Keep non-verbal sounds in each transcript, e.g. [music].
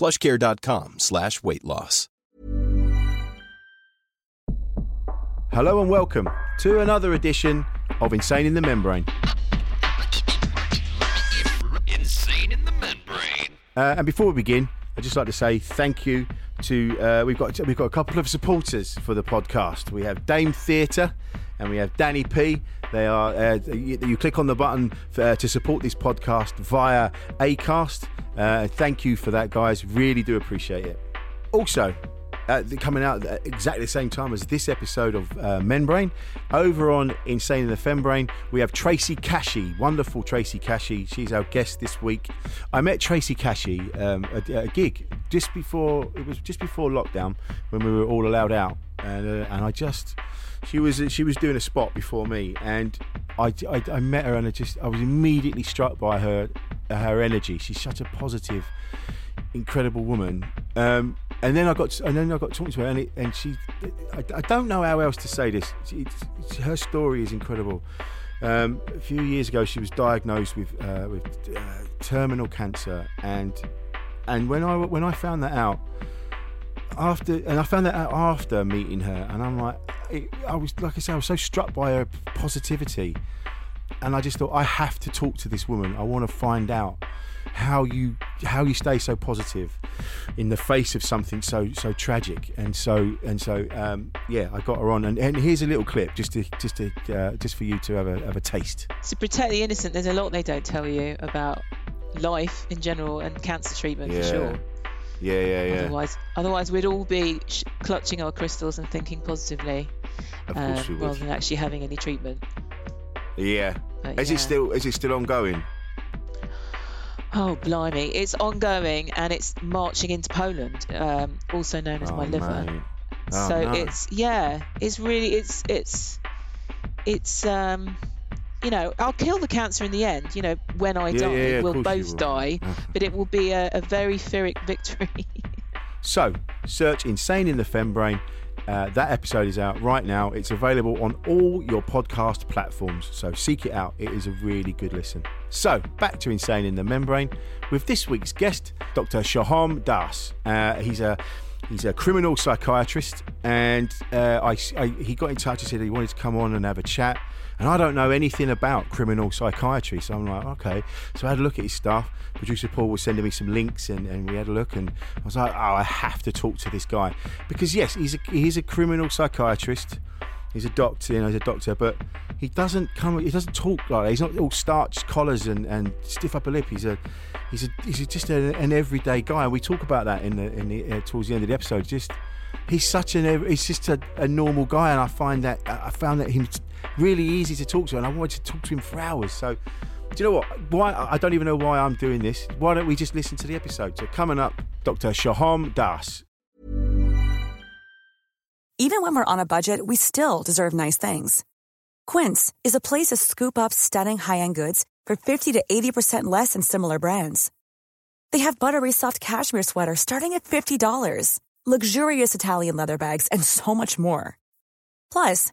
plushcare.com slash weight loss. Hello and welcome to another edition of Insane in the Membrane. Insane in the membrane. Uh, and before we begin, I'd just like to say thank you to uh, we've got we've got a couple of supporters for the podcast. We have Dame Theatre and we have Danny P. They are uh, you, you click on the button for, uh, to support this podcast via Acast. Uh, thank you for that, guys. Really do appreciate it. Also, uh, coming out at exactly the same time as this episode of uh, Membrane. Over on Insane in the Fembrane, we have Tracy Cashy, wonderful Tracy Cashy. She's our guest this week. I met Tracy Cashy um, at a gig just before it was just before lockdown when we were all allowed out, and uh, and I just she was she was doing a spot before me, and I, I, I met her and I just I was immediately struck by her her energy. She's such a positive incredible woman. Um, and then I got, and then I got talking to her, and, it, and she, I, I don't know how else to say this. It's, it's, her story is incredible. Um, a few years ago, she was diagnosed with uh, with uh, terminal cancer, and and when I when I found that out after, and I found that out after meeting her, and I'm like, it, I was like I said, I was so struck by her positivity, and I just thought I have to talk to this woman. I want to find out how you how you stay so positive in the face of something so so tragic. And so and so um, yeah I got her on. And, and here's a little clip just to just to uh, just for you to have a have a taste. To protect the innocent there's a lot they don't tell you about life in general and cancer treatment yeah. for sure yeah yeah yeah. Otherwise otherwise we'd all be sh- clutching our crystals and thinking positively of course we rather would than actually having any treatment. Yeah. But is yeah. it still is it still ongoing? Oh blimey. It's ongoing and it's marching into Poland um, also known as oh, my liver. Mate. Oh, so no. it's yeah it's really it's it's it's um you know i'll kill the cancer in the end you know when i Yeah, die yeah, yeah, we'll both die but it will be a, a very pyrrhic victory [laughs] So, search Insane in the Fembrane. Uh, that episode is out right now. It's available on all your podcast platforms. So, seek it out. It is a really good listen. So, back to Insane in the Membrane with this week's guest, Dr. Sohom Das. Uh, he's a He's a criminal psychiatrist, and uh, I, I- he got in touch and said he wanted to come on and have a chat. And I don't know anything about criminal psychiatry, so I'm like, okay. So I had a look at his stuff. Producer Paul was sending me some links, and, and we had a look. And I was like, oh, I have to talk to this guy because yes, he's a he's a criminal psychiatrist. He's a doctor, you know, he's a doctor, but he doesn't come. He doesn't talk like that. He's not all starched collars and, and stiff upper lip. He's a he's a he's just a, an everyday guy. And we talk about that in the in the uh, towards the end of the episode. Just he's such an he's just a, a normal guy, and I find that I found that him really easy to talk to, and I wanted to talk to him for hours. So. Do you know what? Why I don't even know why I'm doing this. Why don't we just listen to the episode? So coming up, Dr. Sohom Das. Even when we're on a budget, we still deserve nice things. Quince is a place to scoop up stunning high-end goods for 50 to 80% less than similar brands. They have buttery soft cashmere sweaters starting at $50, luxurious Italian leather bags, and so much more. Plus,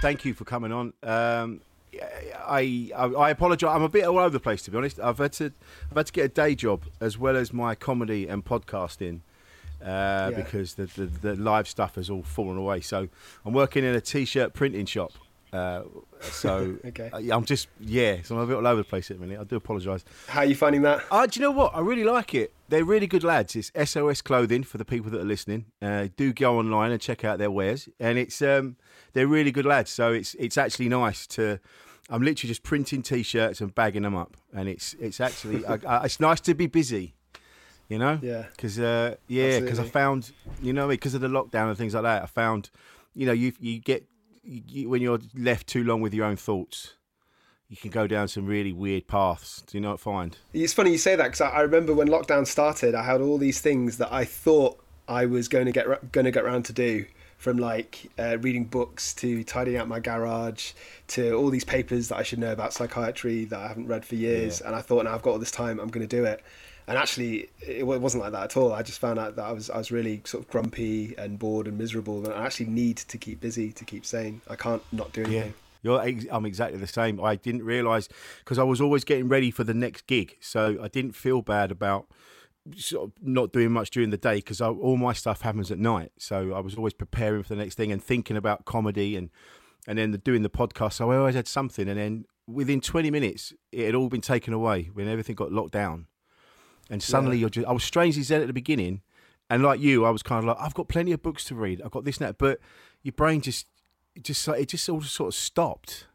Thank you for coming on. Um, I, I I apologise. I'm a bit all over the place to be honest. I've had to I've had to get a day job as well as my comedy and podcasting uh, because the, the the live stuff has all fallen away. So I'm working in a t-shirt printing shop. Uh, so [laughs] Okay. uh, I'm just yeah. So I'm a bit all over the place at the minute. I do apologise. How are you finding that? Uh, do you know what? I really like it. They're really good lads. It's SOS Clothing for the people that are listening. Uh, do go online and check out their wares, and it's um, they're really good lads. So it's it's actually nice to. I'm literally just printing t-shirts and bagging them up, and it's it's actually I, I, it's nice to be busy. You know, Yeah. because uh, yeah, because I found you know because of the lockdown and things like that. I found you know you you get you, when you're left too long with your own thoughts, you can go down some really weird paths. Do you know what I find? It's funny you say that because I, I remember when lockdown started, I had all these things that I thought I was going to get going to get around to do, from like uh, reading books to tidying out my garage to all these papers that I should know about psychiatry that I haven't read for years. And I thought, now I've got all this time, I'm going to do it. And actually, it wasn't like that at all. I just found out that I was I was really sort of grumpy and bored and miserable, and I actually need to keep busy to keep sane. I can't not do anything. You're, ex- I'm exactly the same. I didn't realise because I was always getting ready for the next gig, so I didn't feel bad about sort of not doing much during the day because all my stuff happens at night. So I was always preparing for the next thing and thinking about comedy and and then the, doing the podcast. So I always had something, and then within 20 minutes, it had all been taken away when everything got locked down. And suddenly Yeah. you're just, I was strangely zen at the beginning. And like you, I was kind of like, I've got plenty of books to read. I've got this and that. But your brain just, it just, like- it just all sort of stopped.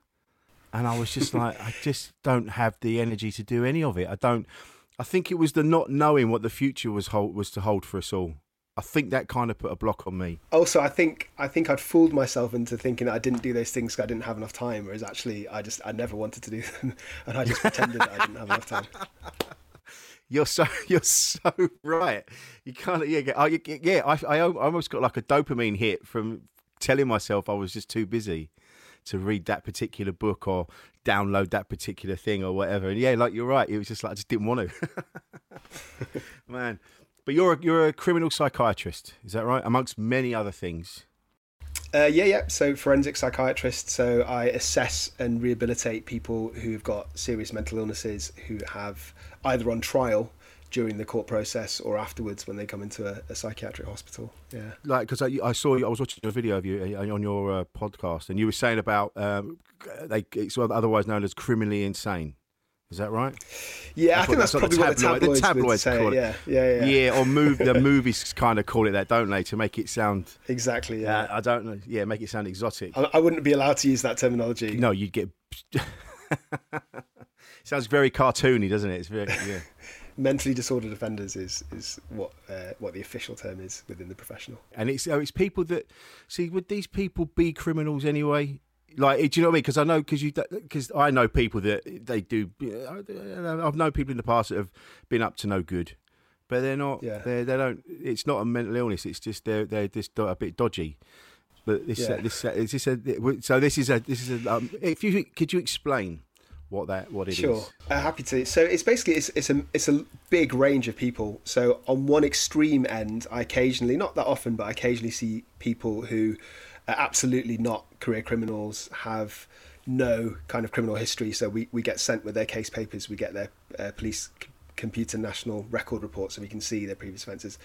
And I was just like, I just don't have the energy to do any of it. I don't, I think it was the not knowing what the future was hold, was to hold for us all. I think that kind of put a block on me. also i think i think i'd fooled myself into thinking that i didn't do those things because i didn't have enough time whereas actually i just i never wanted to do [laughs] them and i just pretended that i didn't have enough time [laughs] You're so [laughs] you're so right. You can't. Yeah, get- oh, you- yeah. I, I I almost got like a dopamine hit from telling myself I was just too busy to read that particular book or download that particular thing or whatever. And yeah, like you're right. It was just like I just didn't want to. [laughs] Man, but you're a, you're a criminal psychiatrist, is that right? Amongst many other things. uh, yeah yeah so forensic psychiatrist so i assess and rehabilitate people who've got serious mental illnesses who have either on trial during the court process or afterwards when they come into a, a psychiatric hospital yeah like because I, I saw you, I was watching a video of you uh, on your uh, podcast, and you were saying about um, they it's otherwise known as criminally insane. Is that right? yeah i think what- that's, that's probably what the tabloid- the tabloids, tabloids would say call it. yeah yeah yeah Yeah, or move the [laughs] movies kind of call it that, don't they, to make it sound. exactly yeah Uh, I don't know. Yeah, make it sound exotic. I, I wouldn't be allowed to use that terminology No, you'd get. [laughs] Sounds very cartoony, doesn't it? It's very yeah. [laughs] mentally disordered offenders is is what uh, what the official term is within the professional. And it's oh, it's people that see. Would these people be criminals anyway? Like, do you know what I mean? Because I know because you because I know people that they do. I've known people in the past that have been up to no good, but they're not. Yeah. They they don't. It's not a mental illness. It's just they're they're just a bit dodgy. But this Yeah. this is this a so this is a this is a um, if you could you explain what that what it is? Sure, uh, happy to. So it's basically it's, it's a it's a big range of people. So on one extreme end, I occasionally, not that often, but I occasionally see people who are absolutely not career criminals, have no kind of criminal history. So we, we get sent with their case papers, we get their uh, police computer national record report so we can see their previous offences.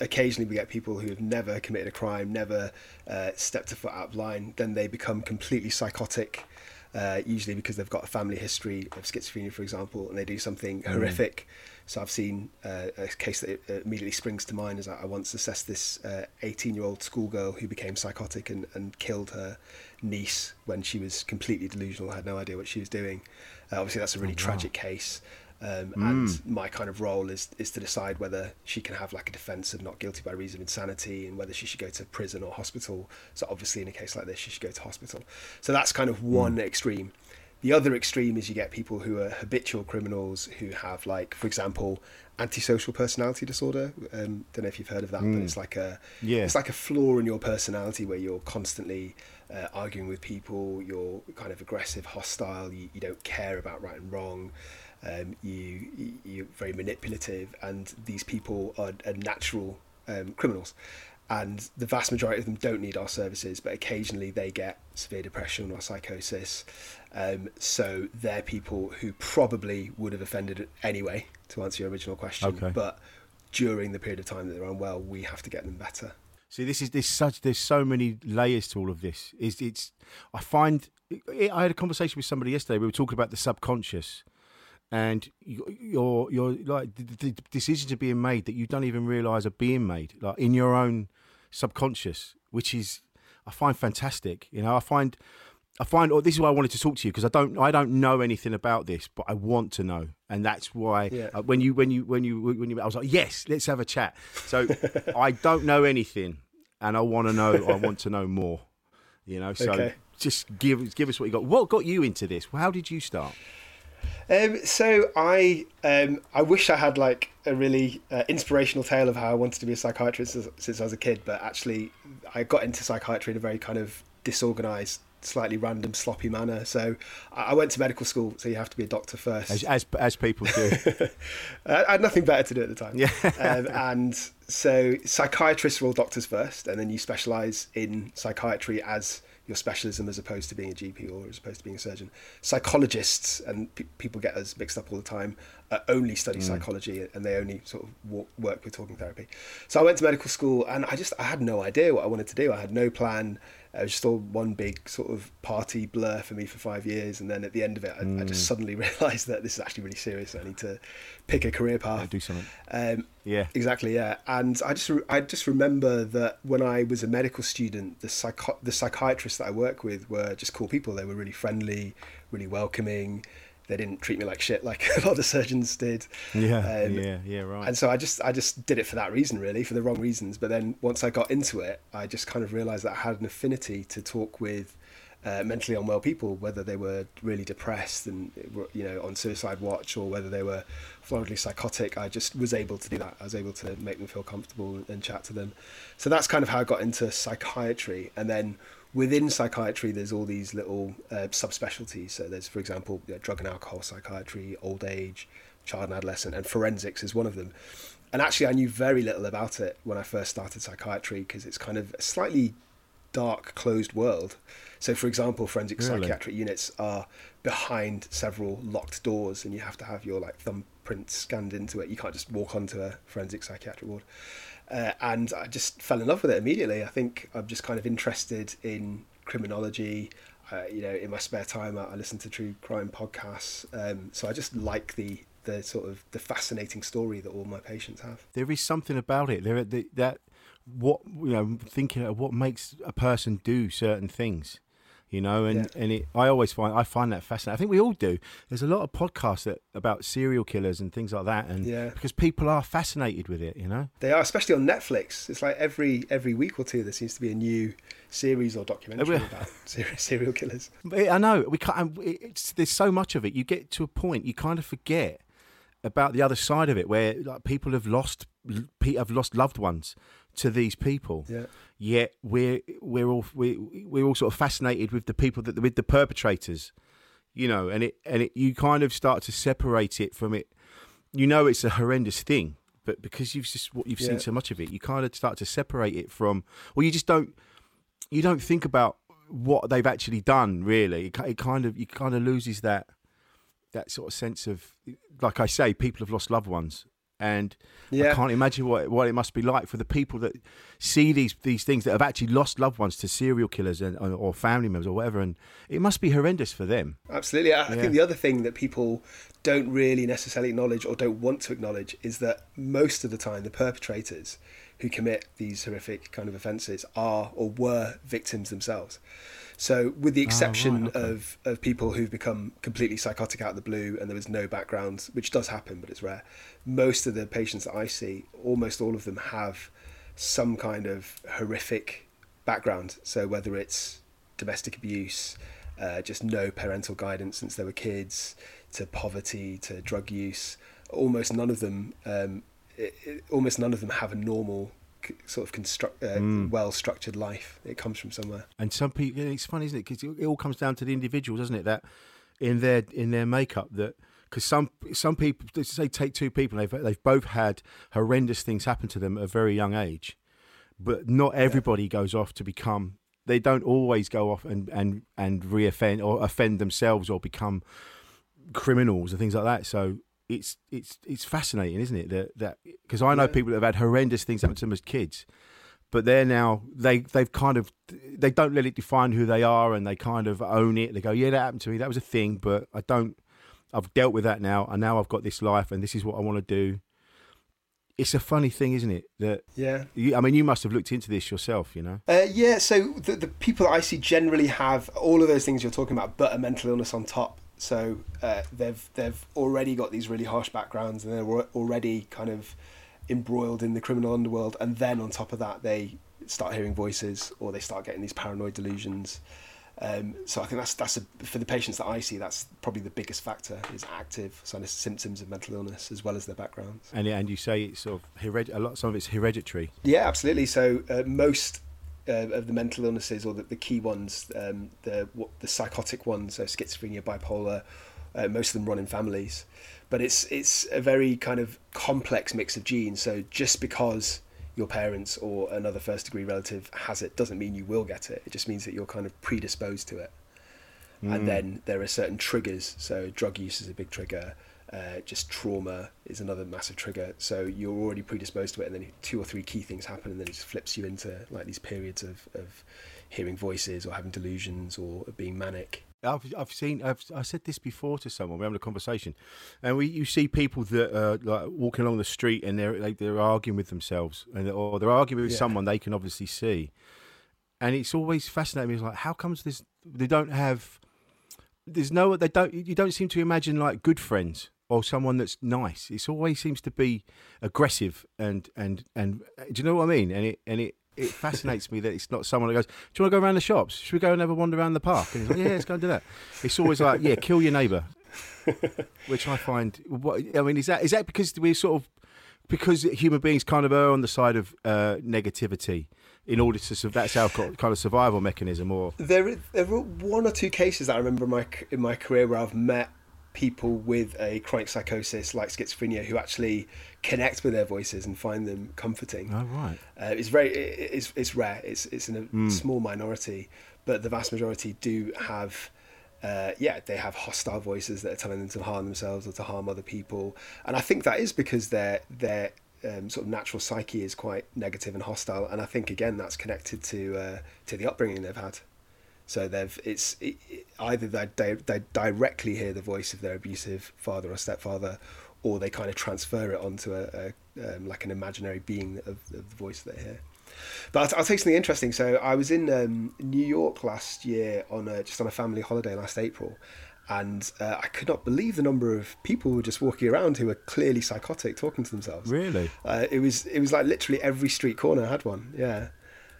Occasionally, we get people who have never committed a crime, never uh, stepped a foot out of line. Then they become completely psychotic, uh, usually because they've got a family history of schizophrenia, for example, and they do something horrific. So I've seen uh, a case that immediately springs to mind is I once assessed this 18-year-old schoolgirl who became psychotic and, and killed her niece when she was completely delusional, had no idea what she was doing. Uh, obviously, that's a really Oh, wow. tragic case. Um, Mm. And my kind of role is is to decide whether she can have like a defence of not guilty by reason of insanity and whether she should go to prison or hospital. So obviously, in a case like this, she should go to hospital. So that's kind of one extreme. The other extreme is you get people who are habitual criminals who have like, for example, antisocial personality disorder. Um, don't know if you've heard of that, but Mm. it's like a Yeah. it's like a flaw in your personality where you're constantly uh, arguing with people. You're kind of aggressive, hostile. You, you don't care about right and wrong. Um, you you- you're very manipulative, and these people are, are natural um, criminals. And the vast majority of them don't need our services, but occasionally they get severe depression or psychosis. Um, so they're people who probably would have offended anyway, to answer your original question. Okay. But during the period of time that they're unwell, we have to get them better. See, this is this such. There's so many layers to all of this. Is it's. I find. I had a conversation with somebody yesterday. We were talking about the subconscious, and you- you're you're like the, decisions are being made that you don't even realise are being made, like in your own subconscious, which is I find fantastic. You know, I find. I find oh, this is why I wanted to talk to you because I don't I don't know anything about this, but I want to know, and that's why Yeah. uh, when you when you when you when you I was like yes, let's have a chat. So [laughs] I don't know anything, and I want to know. I want to know more. You know, so Okay. just give give us what you got. What got you into this? How did you start? Um, so I um, I wish I had like a really uh, inspirational tale of how I wanted to be a psychiatrist since, since I was a kid, but actually I got into psychiatry in a very kind of disorganized, slightly random, sloppy manner. So I went to medical school, so you have to be a doctor first. As as, as people do. [laughs] I I had nothing better to do at the time. Yeah. um, and so psychiatrists are all doctors first, and then you specialise in psychiatry as your specialism as opposed to being a GP or as opposed to being a surgeon. Psychologists, and pe- people get us mixed up all the time, uh, only study Mm. psychology and they only sort of wo- work with talking therapy. So I went to medical school and I just I had no idea what I wanted to do. I had no plan. It was just all one big sort of party blur for me for five years, and then at the end of it, I, I just Mm. suddenly [laughs] realised that this is actually really serious. I need to pick a career path. do something. Um, Yeah. exactly. Yeah, and I just re- I just remember that when I was a medical student, the psycho- the psychiatrists that I work with were just cool people. They were really friendly, really welcoming. They didn't treat me like shit like [laughs] a lot of the surgeons did. Yeah, Um, yeah, yeah, right. And so I just I just did it for that reason, really, for the wrong reasons. But then once I got into it, I just kind of realised that I had an affinity to talk with uh, mentally unwell people, whether they were really depressed and you know on suicide watch, or whether they were floridly psychotic. I just was able to do that. I was able to make them feel comfortable and chat to them. So that's kind of how I got into psychiatry, and then. Within psychiatry, there's all these little uh, subspecialties. So there's, for example, you know, drug and alcohol psychiatry, old age, child and adolescent, and forensics is one of them. And actually, I knew very little about it when I first started psychiatry because it's kind of a slightly dark, closed world. So, for example, forensic Really? psychiatric units are behind several locked doors, and you have to have your like thumbprint scanned into it. You can't just walk onto a forensic psychiatric ward. Uh, and I just fell in love with it immediately. I think I'm just kind of interested in criminology. Uh, you know, in my spare time, I, listen to true crime podcasts. Um, so I just like the the sort of the fascinating story that all my patients have. there is something about it. There, the, that what you know, thinking of what makes a person do certain things, you know, and and it, I always find I find that fascinating. I think we all do. There's a lot of podcasts that about serial killers and things like that, and Yeah. because people are fascinated with it, you know. They are, especially on Netflix. It's like every every week or two there seems to be a new series or documentary [laughs] about serial killers. But I know we can't. It's, there's so much of it. You get to a point you kind of forget about the other side of it, where like people have lost have lost loved ones to these people. Yeah. Yet we're we're all we we're all sort of fascinated with the people that with the perpetrators, you know, and it and it you kind of start to separate it from it. You know, it's a horrendous thing, but because you've just what you've Yeah. seen so much of it, you kind of start to separate it from. Well, you just don't you don't think about what they've actually done really it, it kind of you kind of loses that that sort of sense of, like I say, people have lost loved ones, and Yeah. I can't imagine what what it must be like for the people that see these these things that have actually lost loved ones to serial killers and or family members or whatever, and it must be horrendous for them. Absolutely. I I think the other thing that people don't really necessarily acknowledge or don't want to acknowledge is that most of the time the perpetrators who commit these horrific kind of offences are or were victims themselves. So, with the Ah, right, exception okay. of, of people who've become completely psychotic out of the blue and there was no background, which does happen, but it's rare, most of the patients that I see, almost all of them have some kind of horrific background. So, whether it's domestic abuse, uh, just no parental guidance since they were kids, to poverty, to drug use, almost none of them, um, it, it, almost none of them have a normal sort of construct, uh, Mm. well-structured life. It comes from somewhere. And some people, it's funny, isn't it? Because it, all comes down to the individual, doesn't it? That in their in their makeup, that because some some people, say, take two people, they've they've both had horrendous things happen to them at a very young age, but not everybody goes off to become. They don't always go off and and and reoffend or offend themselves or become criminals and things like that. So. It's it's it's fascinating, isn't it? That that because I know Yeah. people that have had horrendous things happen to them as kids, but they're now they they've kind of they don't let it define who they are and they kind of own it they go yeah that happened to me that was a thing but i don't i've dealt with that now and now i've got this life and this is what i want to do it's a funny thing isn't it that Yeah. you, i mean you must have looked into this yourself you know Uh, yeah, so the, the people that I see generally have all of those things you're talking about, but a mental illness on top. So uh, they've they've already got these really harsh backgrounds, and they're already kind of embroiled in the criminal underworld. And then on top of that, they start hearing voices, or they start getting these paranoid delusions. Um, so I think that's that's a, for the patients that I see. That's probably the biggest factor is active kind of symptoms of mental illness as well as their backgrounds. and and you say it's sort of hered- a lot some of it's hereditary Yeah, absolutely. So uh, most uh, of the mental illnesses, or the, the key ones, um, the what, the psychotic ones, so schizophrenia, bipolar, uh, most of them run in families. But it's it's a very kind of complex mix of genes. So just because your parents or another first degree relative has it doesn't mean you will get it. It just means that you're kind of predisposed to it. Mm. And then there are certain triggers. So drug use is a big trigger. Uh, just trauma is another massive trigger. So you're already predisposed to it, and then two or three key things happen, and then it just flips you into like these periods of, of hearing voices or having delusions or being manic. I've I've seen I've I said this before to someone. We're having a conversation, and we you see people that are like walking along the street and they're like, they're arguing with themselves, and or they're arguing with Yeah. someone they can obviously see, and it's always fascinating. me. It's like how comes this they don't have there's no they don't you don't seem to imagine like good friends or someone that's nice. It always seems to be aggressive and and and do you know what I mean? And it and it. It fascinates me that it's not someone that goes, Do you want to go around the shops? Should we go and have a wander around the park? And he's like, Yeah, let's go and do that. It's always like, Yeah, kill your neighbour. [laughs] Which I find what I mean, is that is that because we're sort of because human beings kind of err on the side of uh, negativity in order to that's our kind of survival mechanism or There, there were one or two cases that I remember in my in my career where I've met people with a chronic psychosis like schizophrenia who actually connect with their voices and find them comforting. Oh right. Uh, it's very it- it's it's rare. It's it's in a Mm. small minority, but the vast majority do have. Uh, yeah, they have hostile voices that are telling them to harm themselves or to harm other people, and I think that is because their their um, sort of natural psyche is quite negative and hostile, and I think again that's connected to uh, to the upbringing they've had. So they've it's it, it- either they they directly hear the voice of their abusive father or stepfather, or they kind of transfer it onto a, a um, like an imaginary being of, of the voice they hear. But I'll, I'll tell you something interesting. So I was in um, New York last year on a, just on a family holiday last April, and uh, I could not believe the number of people who were just walking around who were clearly psychotic, talking to themselves. Really? Uh, it was it was like literally every street corner had one. Yeah,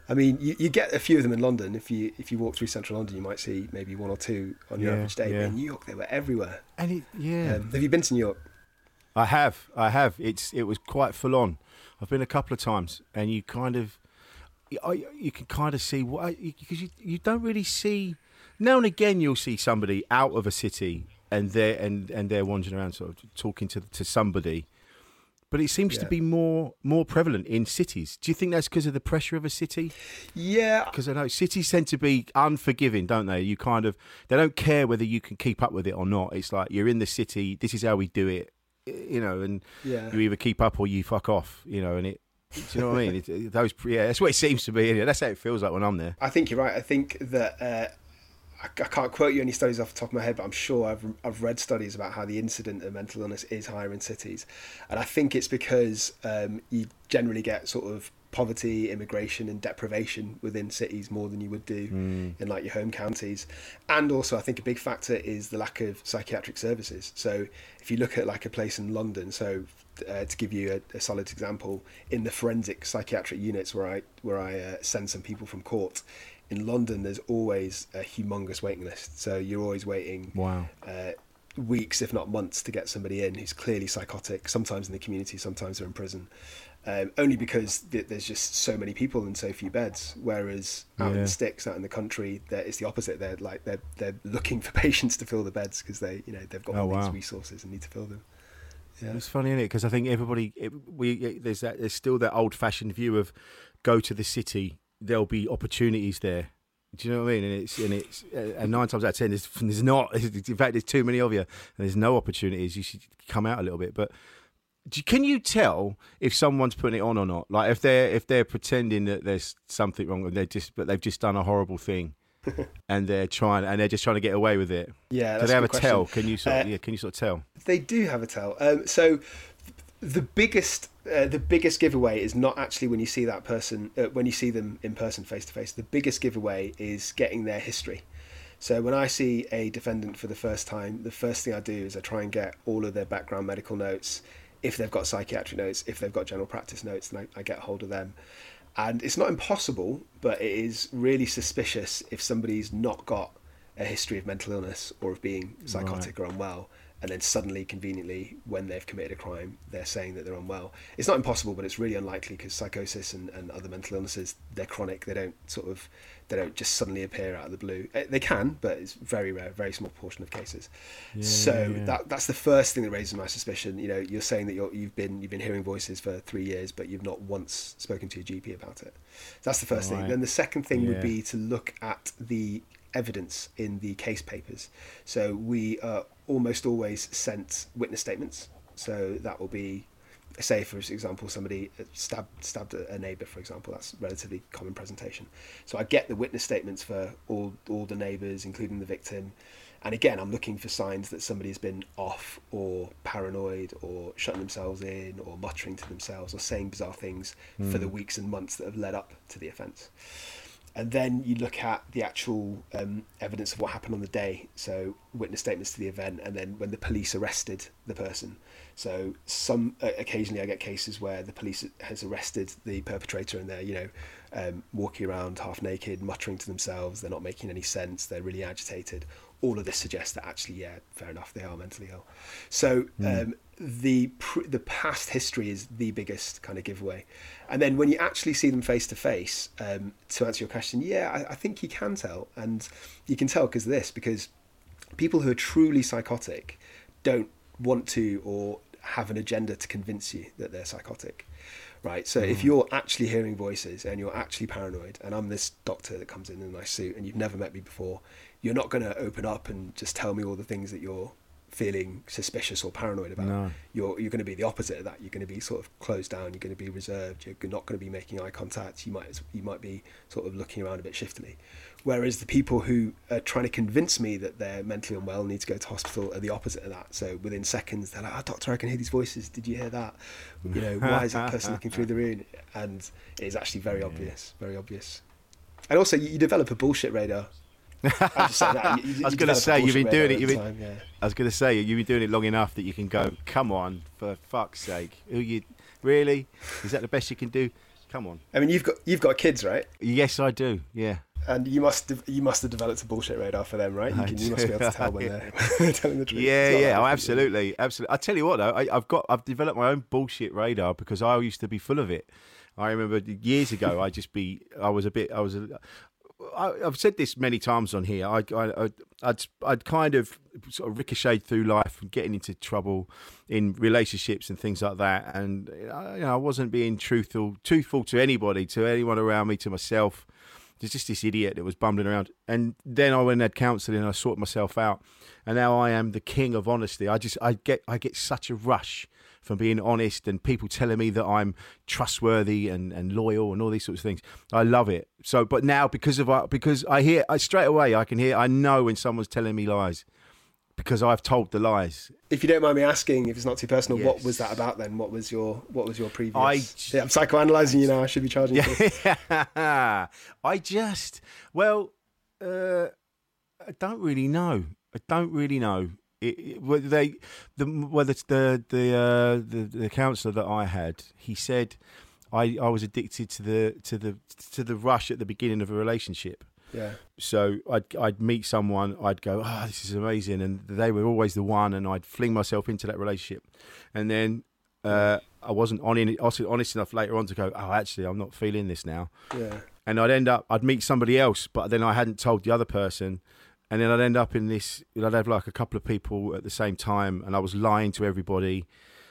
I mean you, you get a few of them in London. If you if you walk through central London, you might see maybe one or two on your Yeah, average day. yeah. But in New York, they were everywhere. And it yeah. Um, have you been to New York? I have, I have. It's it was quite full on. I've been a couple of times, and you kind of, you, you can kind of see what because you you don't really see. Now and again, you'll see somebody out of a city, and they're and and they're wandering around, sort of talking to to somebody. But it seems to be more more prevalent in cities. Do you think that's because of the pressure of a city? Yeah, Because I know cities tend to be unforgiving, don't they? You kind of they don't care whether you can keep up with it or not. It's like you're in the city. This is how we do it, you know, and Yeah. you either keep up or you fuck off, you know. And it, do you know what I mean? It, those, yeah, that's what it seems to be. That's how it feels like when I'm there. I think you're right. I think that uh, I, I can't quote you any studies off the top of my head, but I'm sure I've I've read studies about how the incident of mental illness is higher in cities, and I think it's because um, you generally get sort of poverty, immigration, and deprivation within cities more than you would do in like your home counties, and also I think a big factor is the lack of psychiatric services. So if you look at like a place in London, so uh, to give you a, a solid example, in the forensic psychiatric units where I where I uh, send some people from court, in London there's always a humongous waiting list. So you're always waiting Wow. uh, weeks, if not months, to get somebody in who's clearly psychotic. Sometimes in the community, sometimes they're in prison. Um, only because th- there's just so many people and so few beds. Whereas out in the sticks, out in the country, it's the opposite. They're like they're they're looking for [laughs] patients to fill the beds because they you know they've got Oh, all wow. these resources and need to fill them. Yeah. It's funny, isn't it? Because I think everybody, it, we there's that there's still that old-fashioned view of go to the city, there'll be opportunities there. Do you know what I mean? And it's and it's uh, and nine times out of ten, there's, there's not. [laughs] In fact, there's too many of you, and there's no opportunities. You should come out a little bit. But do, can you tell if someone's putting it on or not? Like if they're if they're pretending that there's something wrong, and they just but they've just done a horrible thing. [laughs] and they're trying, and they're just trying to get away with it. Yeah, do they have a good tell? Can you sort? Of, Uh, yeah, can you sort of tell? They do have a tell. Um, so the biggest uh, the biggest giveaway is not actually when you see that person uh, when you see them in person face to face. The biggest giveaway is getting their history. So when I see a defendant for the first time, the first thing I do is I try and get all of their background medical notes. If they've got psychiatric notes, if they've got general practice notes, then I, I get hold of them. And it's not impossible, but it is really suspicious if somebody's not got a history of mental illness or of being psychotic or unwell, and then suddenly, conveniently, when they've committed a crime, they're saying that they're unwell. It's not impossible, but it's really unlikely because psychosis and, and other mental illnesses they're chronic. They don't sort of they don't just suddenly appear out of the blue. Eh, They can, but it's very rare, very small portion of cases. so yeah, yeah. that that's the first thing that raises my suspicion. You know, you're saying that you're, you've been you've been hearing voices for three years, but you've not once spoken to your GP about it. That's the first thing. Then the second thing Yeah. would be to look at the evidence in the case papers. So we are almost always sent witness statements. So that will be, say, for example, somebody stabbed stabbed a neighbour, for example. That's relatively common presentation. So I get the witness statements for all all the neighbours, including the victim. And again, I'm looking for signs that somebody's been off or paranoid or shutting themselves in or muttering to themselves or saying bizarre things for hmm. the weeks and months that have led up to the offence and then you look at the actual um, evidence of what happened on the day. So witness statements to the event and then when the police arrested the person. So some uh, occasionally i get cases where the police has arrested the perpetrator and they're you know um, walking around half naked muttering to themselves. They're not making any sense. They're really agitated all of this suggests that actually yeah fair enough they are mentally ill. So um, the pr- the past history is the biggest kind of giveaway, and then when you actually see them face to face, um, to answer your question, yeah, I, I think you can tell, and you can tell because this because people who are truly psychotic don't want to or have an agenda to convince you that they're psychotic. Right, so if you're actually hearing voices and you're actually paranoid, and I'm this doctor that comes in in a nice suit and you've never met me before, you're not going to open up and just tell me all the things that you're feeling suspicious or paranoid about. No. You're you're going to be the opposite of that. You're going to be sort of closed down. You're going to be reserved. You're not going to be making eye contact. You might you might be sort of looking around a bit shiftily. Whereas the people who are trying to convince me that they're mentally unwell need to go to hospital are the opposite of that. So within seconds they're like, "Oh, doctor, I can hear these voices. Did you hear that? You know, why is that person looking through the [laughs] room?" And it is actually very obvious, very obvious. And also, you, you develop a bullshit radar. I just say that. You- you- [laughs] I was going to say you've been doing it. You've been, time, yeah. I was going to say you've been doing it long enough that you can go. Come on, for fuck's sake! Who you really? Is that the best you can do? Come on. I mean, you've got you've got kids, right? Yes, I do. Yeah. And you must have, you must have developed a bullshit radar for them, right? You, can, you must be able to tell when they're [laughs] [laughs] telling the truth. Yeah, yeah, oh, absolutely, absolutely. I tell you what, though, I, I've got, I've developed my own bullshit radar because I used to be full of it. I remember years ago, I just be, I was a bit, I was, a, I, I've said this many times on here. I, I, I'd, I'd kind of sort of ricocheted through life and getting into trouble in relationships and things like that. And uh, you know, I wasn't being truthful, truthful to anybody, to anyone around me, to myself. There's just this idiot that was bumbling around. And then I went and had counselling and I sorted myself out. And now I am the king of honesty. I just, I get, I get such a rush from being honest and people telling me that I'm trustworthy and, and loyal and all these sorts of things. I love it. So, but now because of uh, because I hear I straight away I can hear I know when someone's telling me lies because I've told the lies. If you don't mind me asking, if it's not too personal, Yes. what was that about then? What was your what was your previous? I- yeah, I'm psychoanalyzing you now. I should be charging you. for. Yeah, [laughs] I just well, uh, I don't really know. I don't really know. It, they, the whether it's the the uh, the the counsellor that I had, he said, I I was addicted to the to the to the rush at the beginning of a relationship. Yeah. So I'd I'd meet someone, I'd go, oh, this is amazing, and they were always the one, and I'd fling myself into that relationship, and then uh, I wasn't on in, honest enough later on to go, oh, actually, I'm not feeling this now, Yeah. and I'd end up, I'd meet somebody else, but then I hadn't told the other person, and then I'd end up in this, I'd have like a couple of people at the same time, and I was lying to everybody.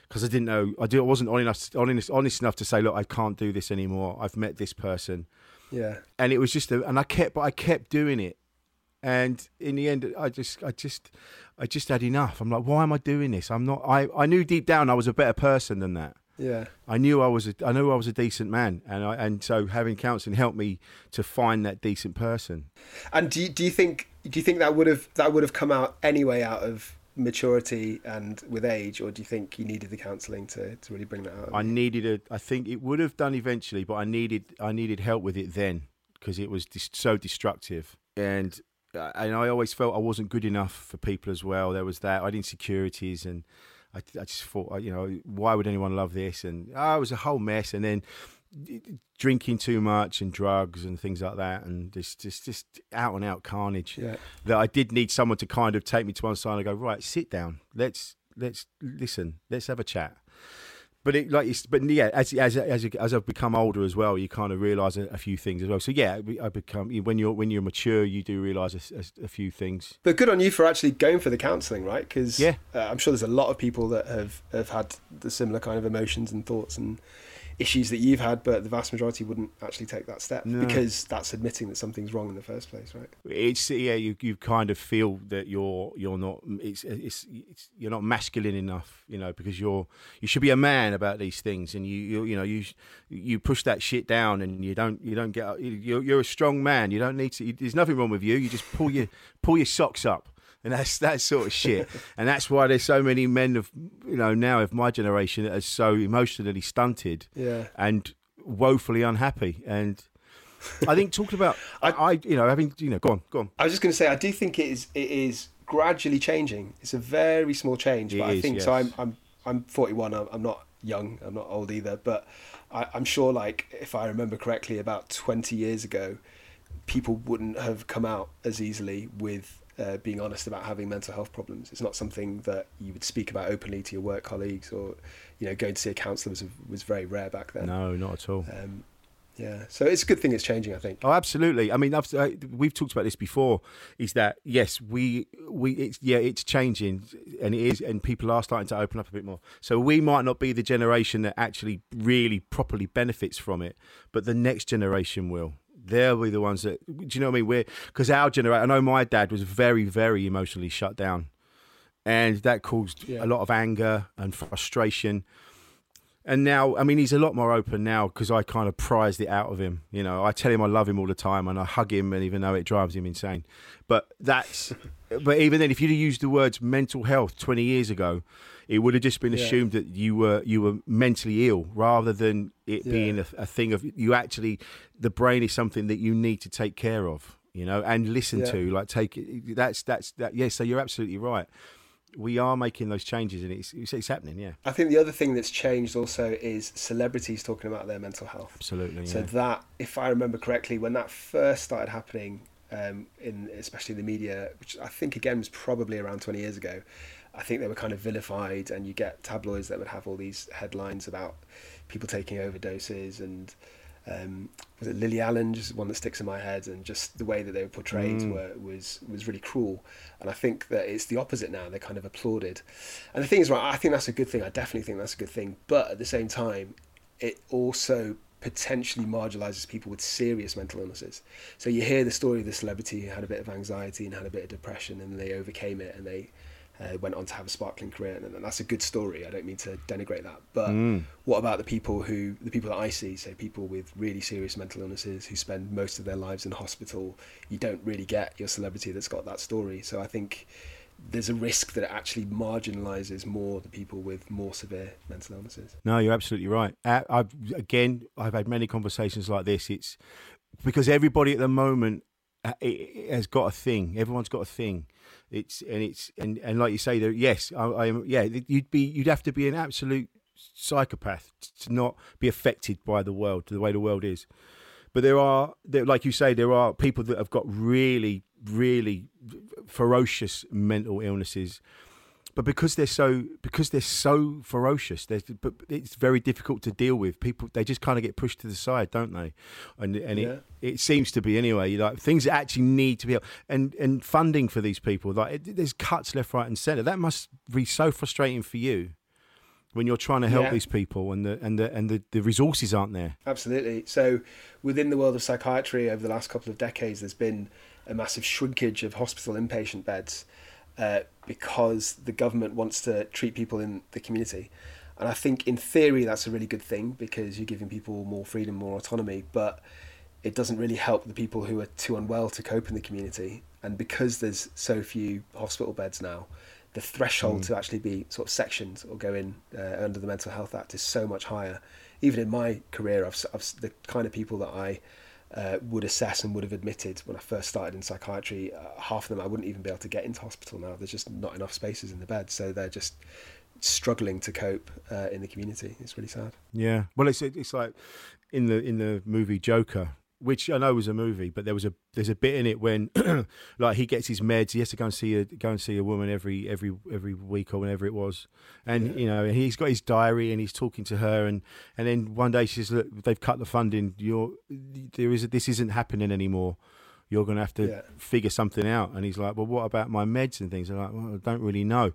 Because I didn't know, I, did, I wasn't honest, honest, honest enough to say, look, I can't do this anymore. I've met this person, Yeah. and it was just a, and I kept but I kept doing it and in the end I just I just I just had enough I'm like why am I doing this I'm not I I knew deep down I was a better person than that Yeah. I knew I was a, I knew I was a decent man and I and so having counselling helped me to find that decent person And do you, do you think do you think that would have that would have come out anyway out of maturity and with age, or do you think you needed the counselling to, to really bring that out? I needed a I think it would have done eventually but I needed I needed help with it then because it was dis- so destructive and and I always felt I wasn't good enough for people as well there was that I had insecurities and I, I just thought uh, you know why would anyone love this? And oh, it was a whole mess. And then drinking too much and drugs and things like that and just just just out and out carnage Yeah. that I did need someone to kind of take me to one side and go right sit down. Let's let's listen. Let's have a chat but it like it's, but yeah as as as as I've become older as well you kind of realize a, a few things as well so yeah I become when you're when you're mature you do realize a, a, a few things But good on you for actually going for the counselling, right? Because Yeah. uh, I'm sure there's a lot of people that have, have had the similar kind of emotions and thoughts and issues that you've had, but the vast majority wouldn't actually take that step No. because that's admitting that something's wrong in the first place, right? it's yeah you you kind of feel that you're you're not it's, it's it's you're not masculine enough you know because you're you should be a man about these things and you you, you know you you push that shit down and you don't you don't get you're, you're a strong man you don't need to there's nothing wrong with you you just pull your pull your socks up and that's that sort of shit and that's why there's so many men of you know now of my generation that are so emotionally stunted Yeah. and woefully unhappy and I think talking about [laughs] I, I you know having you know go on go on I was just going to say, I do think it is it is gradually changing. It's a very small change, It but I is, think so. I'm I'm I'm 41. I'm, I'm not young. I'm not old either, but I, I'm sure, like if I remember correctly, about 20 years ago, people wouldn't have come out as easily with. Uh, being honest about having mental health problems, it's not something that you would speak about openly to your work colleagues, or you know, going to see a counsellor was was very rare back then. no not at all Um, yeah, so it's a good thing it's changing. I think. Oh, absolutely. I mean, I've, I, we've talked about this before. Is that yes, we we it's yeah, it's changing, and it is, and people are starting to open up a bit more. So we might not be the generation that actually really properly benefits from it, but the next generation will. They'll be the ones that. Do you know what I mean? We're because our generation. I know my dad was very, very emotionally shut down, and that caused Yeah. a lot of anger and frustration. And now, I mean, he's a lot more open now because I kind of prized it out of him. You know, I tell him I love him all the time and I hug him, and even though it drives him insane. But that's, [laughs] but even then, if you'd have used the words mental health 20 years ago, it would have just been Yeah. assumed that you were you were mentally ill rather than it Yeah. being a, a thing of you actually the brain is something that you need to take care of, you know, and listen Yeah. to. Like take it. That's that's that. Yeah. So you're absolutely right. We are making those changes, and it's it's, it's happening. Yeah. I think the other thing that's changed also is celebrities talking about their mental health. Absolutely. So yeah. that, if I remember correctly, when that first started happening, um, in especially in the media, which I think again was probably around twenty years ago, I think they were kind of vilified, and you get tabloids that would have all these headlines about people taking overdoses and um, was it Lily Allen, just one that sticks in my head, and just the way that they were portrayed Mm. were, was was really cruel. And I think that it's the opposite now. They're kind of applauded. And the thing is, right, I think that's a good thing. I definitely think that's a good thing. But at the same time, it also potentially marginalizes people with serious mental illnesses. So you hear the story of the celebrity who had a bit of anxiety and had a bit of depression, and they overcame it, and they uh, went on to have a sparkling career, and, and that's a good story. I don't mean to denigrate that, but Mm. what about the people who, the people that I see, so people with really serious mental illnesses who spend most of their lives in hospital? You don't really get your celebrity that's got that story. So I think there's a risk that it actually marginalizes more the people with more severe mental illnesses. No, you're absolutely right. Uh, I've again, I've had many conversations like this. It's because everybody at the moment uh, has got a thing. Everyone's got a thing. It's and it's and, and like you say, though, yes, I, I am. Yeah, you'd be you'd have to be an absolute psychopath to not be affected by the world, the way the world is. But there are, there, like you say, there are people that have got really, really ferocious mental illnesses but because they're so because they're so ferocious there's but it's very difficult to deal with people they just kind of get pushed to the side don't they and and Yeah. it it seems to be anyway like things that actually need to be and and funding for these people like it, there's cuts left right and center that must be so frustrating for you when you're trying to help Yeah. these people and the and the and the, the resources aren't there Absolutely. So, within the world of psychiatry, over the last couple of decades, there's been a massive shrinkage of hospital inpatient beds uh, because the government wants to treat people in the community. And I think, in theory, that's a really good thing because you're giving people more freedom, more autonomy. But it doesn't really help the people who are too unwell to cope in the community. And because there's so few hospital beds now, the threshold Mm. to actually be sort of sectioned or go in uh, under the Mental Health Act is so much higher. Even in my career, I've, I've the kind of people that I uh, would assess and would have admitted when I first started in psychiatry, uh, half of them I wouldn't even be able to get into hospital now. There's just not enough spaces in the bed, so they're just struggling to cope uh, in the community. It's really sad. Yeah. Well, it's it's like in the in the movie Joker, which I know was a movie, but there was a there's a bit in it when [clears throat] like he gets his meds, he has to go and see a go and see a woman every every every week or whenever it was, and you know and he's got his diary and he's talking to her, and and then one day she says, look, they've cut the funding, you're there is this isn't happening anymore. You're going to have to Yeah. figure something out, and he's like, "Well, what about my meds and things?" I'm like, "Well, I don't really know."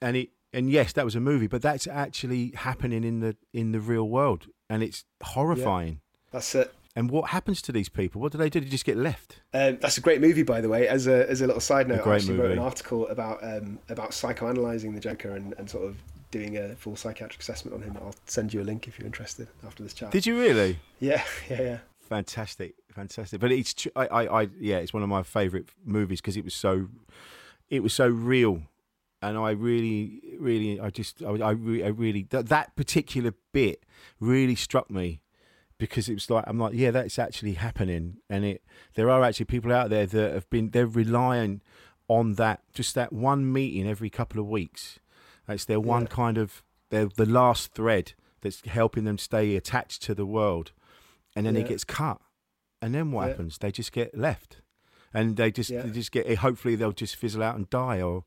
and it and yes, that was a movie, but that's actually happening in the in the real world, and it's horrifying. That's it. And what happens to these people? What do they do? They just get left. Um, that's a great movie, by the way. As a as a little side note, I actually wrote an article about um, about psychoanalyzing the Joker and, and sort of doing a full psychiatric assessment on him. I'll send you a link if you're interested after this chat. Did you really? Yeah, [laughs] yeah, yeah. Fantastic, fantastic. But it's I, I, I yeah, it's one of my favourite movies because it was so, it was so real, and I really, really, I just, I, I, re- I really that, that particular bit really struck me because it was like I'm like, yeah, that's actually happening, and it there are actually people out there that have been they're relying on that just that one meeting every couple of weeks. That's their one Yeah. kind of their the last thread that's helping them stay attached to the world, and then it gets cut, and then what Yeah. happens? They just get left, and they just Yeah. they just get hopefully they'll just fizzle out and die, or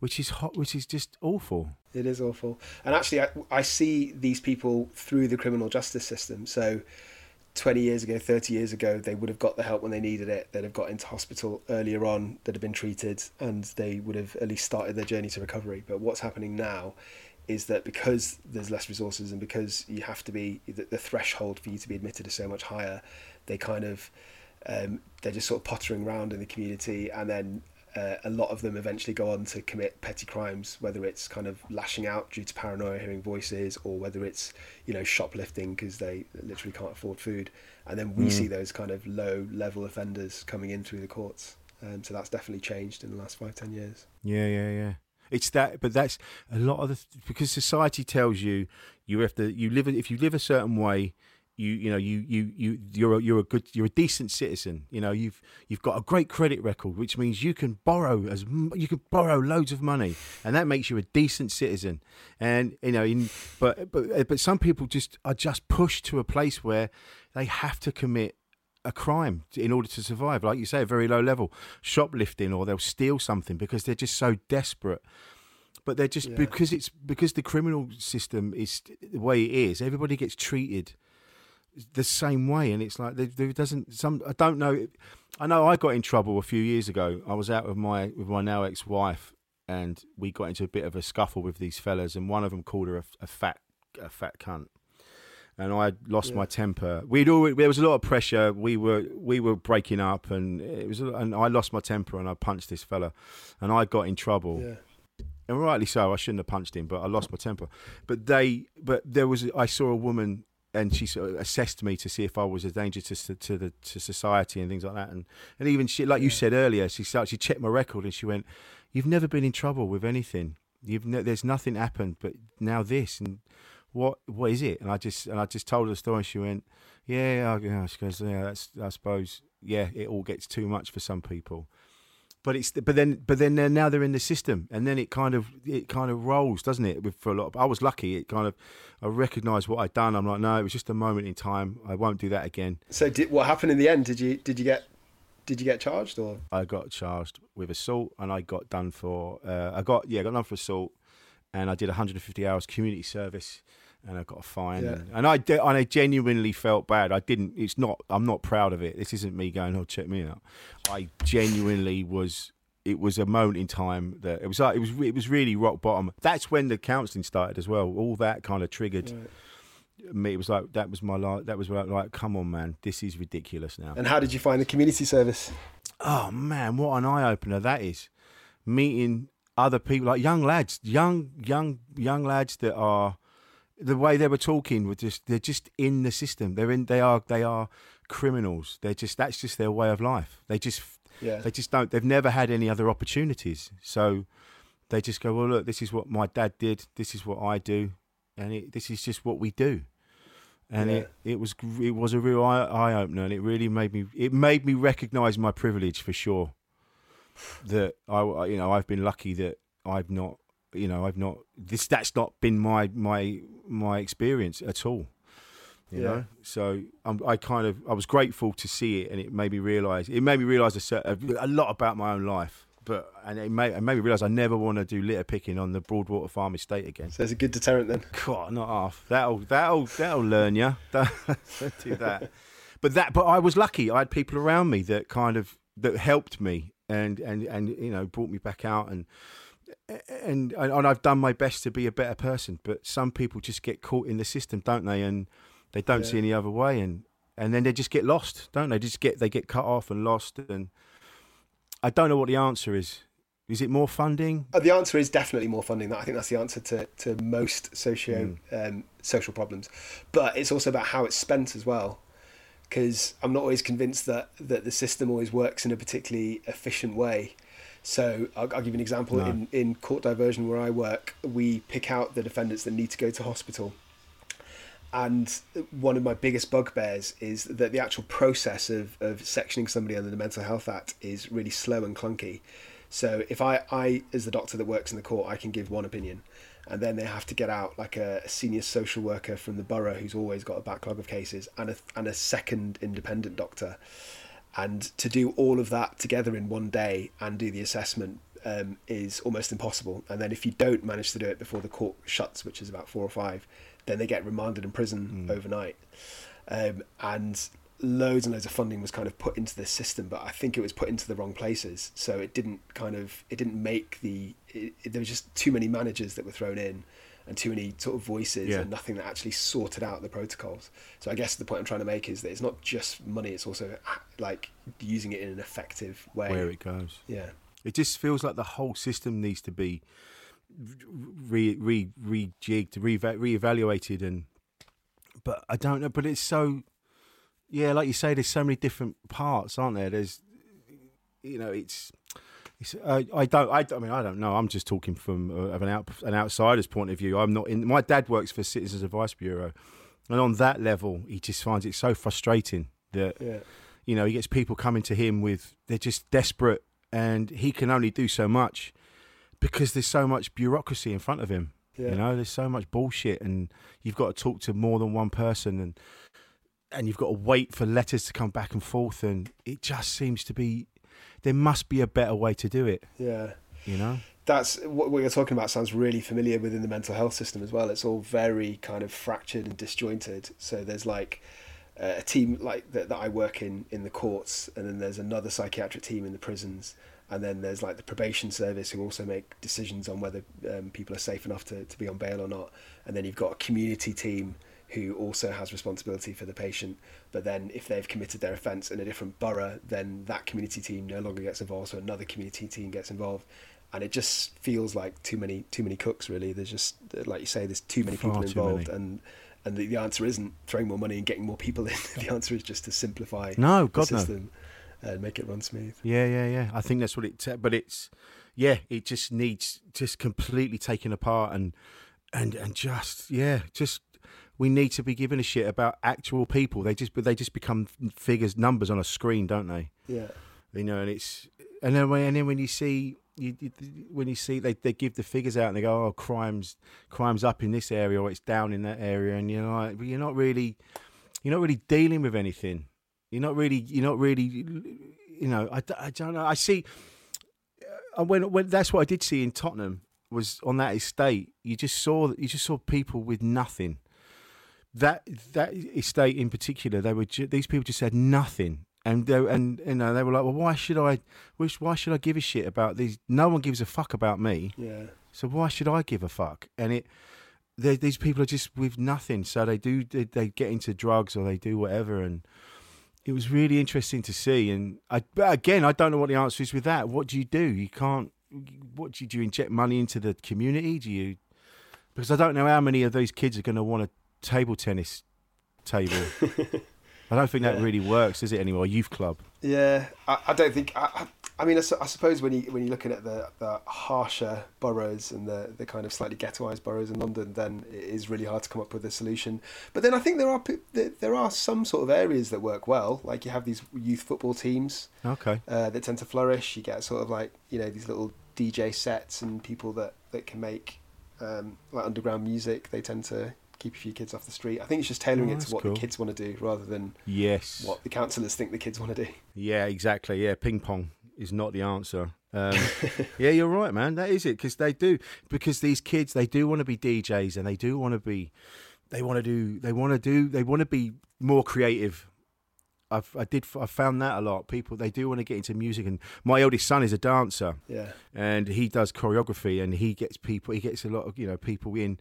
which is hot, which is just awful. It is awful. And actually, I, I see these people through the criminal justice system. So, 20 years ago, 30 years ago, they would have got the help when they needed it. They'd have got into hospital earlier on, they'd have been treated, and they would have at least started their journey to recovery. But what's happening now is that because there's less resources and because you have to be, the, the threshold for you to be admitted is so much higher, they kind of, um, they're just sort of pottering around in the community and then uh, a lot of them eventually go on to commit petty crimes, whether it's kind of lashing out due to paranoia, hearing voices, or whether it's you know shoplifting because they literally can't afford food. And then we Mm. see those kind of low level offenders coming in through the courts. Um, so that's definitely changed in the last five ten years. Yeah, yeah, yeah. It's that, but that's a lot of the because society tells you you have to you live if you live a certain way, you you know you you you you're a, you're a good you're a decent citizen. You know you've you've got a great credit record, which means you can borrow as you can borrow loads of money, and that makes you a decent citizen. And you know, in, but but uh, but some people just are just pushed to a place where they have to commit a crime in order to survive. Like you say, a very low level shoplifting, or they'll steal something because they're just so desperate. But they're just Yeah. because it's because the criminal system is the way it is. Everybody gets treated the same way, and it's like there, there doesn't some. I don't know. I know I got in trouble a few years ago. I was out with my with my now ex wife, and we got into a bit of a scuffle with these fellas, and one of them called her a, a fat a fat cunt. And I lost Yeah. my temper. We'd all, there was a lot of pressure. We were we were breaking up, and it was and I lost my temper, and I punched this fella, and I got in trouble Yeah. and rightly so. I shouldn't have punched him, but I lost my temper. But they, but there was. I saw a woman, and she sort of assessed me to see if I was a danger to to the to society and things like that. And and even she, like you said earlier, she started, she checked my record and she went, "You've never been in trouble with anything. You've ne- there's nothing happened, but now this and." What what is it? And I just and I just told her the story. And she went, "Yeah." I- yeah. She goes, "Yeah, that's I suppose. Yeah, it all gets too much for some people." But it's but then but then they're, now they're in the system and then it kind of it kind of rolls doesn't it with for a lot of, I was lucky it kind of I recognized what I'd done I'm like no it was just a moment in time I won't do that again So did what happened in the end? Did you did you get did you get charged or? I got charged with assault and I got done for uh, I got yeah I got done for assault and I did 150 hours community service and I got a fine Yeah. and, and I de- and I genuinely felt bad. I didn't it's not I'm not proud of it. This isn't me going oh check me out. I genuinely was it was a moment in time that it was like it was it was really rock bottom. That's when the counselling started as well. All that kind of triggered me. It was like that was my life that was like, like come on man this is ridiculous now. And how did you find the community service? Oh man, what an eye opener that is! Meeting other people, like young lads, young, young, young lads that are the way they were talking were just they're just in the system. They're in. They are. They are criminals. They're just. That's just their way of life. They just. Yeah. They just don't. They've never had any other opportunities. So they just go. Well, look, this is what my dad did. This is what I do, and it, this is just what we do and Yeah. it, it was it was a real eye, eye opener, and it really made me it made me recognise my privilege for sure. That I- you know I've been lucky that I've not you know I've not this that's not been my my my experience at all. You Yeah. know, so I'm, I kind of I was grateful to see it, and it made me realise it made me realise a, a, a lot about my own life. But and it made, it made me realise I never want to do litter picking on the Broadwater Farm estate again. So there's a good deterrent then. God, not half. That'll that'll that'll learn you. [laughs] Do that. But that. But I was lucky. I had people around me that kind of that helped me and and and you know brought me back out and. And, and I've done my best to be a better person, but some people just get caught in the system, don't they? And they don't see any other way, and and then they just get lost, don't they? Just get they get cut off and lost, and I don't know what the answer is. Is it more funding? Uh, the answer is definitely more funding. I think that's the answer to, to most socio um, social problems, but it's also about how it's spent as well. Because I'm not always convinced that that the system always works in a particularly efficient way. So I'll, I'll give you an example. No. In in court diversion where I work, we pick out the defendants that need to go to hospital. And one of my biggest bugbears is that the actual process of, of sectioning somebody under the Mental Health Act is really slow and clunky. So if I, I, as the doctor that works in the court, I can give one opinion, and then they have to get out like a, a senior social worker from the borough who's always got a backlog of cases, and a, and a second independent doctor, and to do all of that together in one day and do the assessment um, is almost impossible. And then if you don't manage to do it before the court shuts, which is about four or five, then they get remanded in prison overnight. Um, and loads and loads of funding was kind of put into this system, but I think it was put into the wrong places. So it didn't kind of it didn't make the it, it- there was just too many managers that were thrown in. And too many sort of voices, Yeah. and nothing that actually sorted out the protocols. So I guess the point I'm trying to make is that it's not just money; it's also uh, like using it in an effective way. Where it goes. Yeah. It just feels like the whole system needs to be re re rejigged, re reevaluated, and but I don't know. But it's so, yeah, like you say, there's so many different parts, aren't there? There's, you know, it's. Uh, I don't. I, I mean, I don't know. I'm just talking from uh, of an out, an outsider's point of view. I'm not in. My dad works for Citizens Advice Bureau, and on that level, he just finds it so frustrating that Yeah. you know, he gets people coming to him with they're just desperate, and he can only do so much because there's so much bureaucracy in front of him. Yeah. You know, there's so much bullshit, and you've got to talk to more than one person, and and you've got to wait for letters to come back and forth, and it just seems to be there must be a better way to do it. Yeah. You know, That's what you're talking about. Sounds really familiar within the mental health system as well. It's all very kind of fractured and disjointed. So there's like uh, a team like that, that I work in in the courts, and then there's another psychiatric team in the prisons, and then there's like the probation service who also make decisions on whether um, people are safe enough to, to be on bail or not, and then you've got a community team who also has responsibility for the patient. But then, if they've committed their offence in a different borough, then that community team no longer gets involved, so another community team gets involved, and it just feels like too many too many cooks. Really, there's just like you say, there's too many Far people involved, many. and and the, the answer isn't throwing more money and getting more people in. [laughs] the answer is just to simplify No, the God, no. system and make it run smooth. Yeah, yeah, yeah. I think that's what it. ta- but it's, yeah, it just needs just completely taken apart and and and just yeah, just we need to be giving a shit about actual people. They just they just become figures, numbers on a screen, don't they? Yeah. You know, and it's and then when and then when you see. You, you, when you see they, they give the figures out and they go oh crimes crimes up in this area or it's down in that area and you're like but you're not really you're not really dealing with anything you're not really you're not really you know I, I don't know I see uh, when when that's what I did see in Tottenham was on that estate you just saw you just saw people with nothing that that estate in particular they were ju- these people just had nothing. And they and you know they were like well why should I wish why should I give a shit about these no one gives a fuck about me. Yeah. so why should I give a fuck? And it they- these people are just with nothing. So they do they, they get into drugs or they do whatever. And it was really interesting to see. And I but again I don't know what the answer is with that. What do you do? You can't what do you, do you inject money into the community? Do you because I don't know how many of those kids are going to want a table tennis table [laughs] I don't think that Yeah. really works is it anymore youth club Yeah, I, I don't think. I, I, I mean, I, su- I suppose when you when you're looking at the, the harsher boroughs and the, the kind of slightly ghettoised boroughs in London, then it is really hard to come up with a solution. But then I think there are there are some sort of areas that work well. Like you have these youth football teams okay uh, that tend to flourish. You get sort of like you know these little DJ sets and people that that can make um, like underground music. They tend to keep a few kids off the street. I think it's just tailoring Oh, it to what cool. the kids want to do rather than yes what the councillors think the kids want to do. Yeah, exactly. Yeah, ping pong is not the answer. Um, [laughs] yeah, you're right, man. That is it because they do because these kids they do want to be DJs and they do want to be they want to do they want to do they want to be more creative. I've I did I found that a lot. People they do want to get into music and my eldest son is a dancer Yeah. and he does choreography and he gets people he gets a lot of you know people in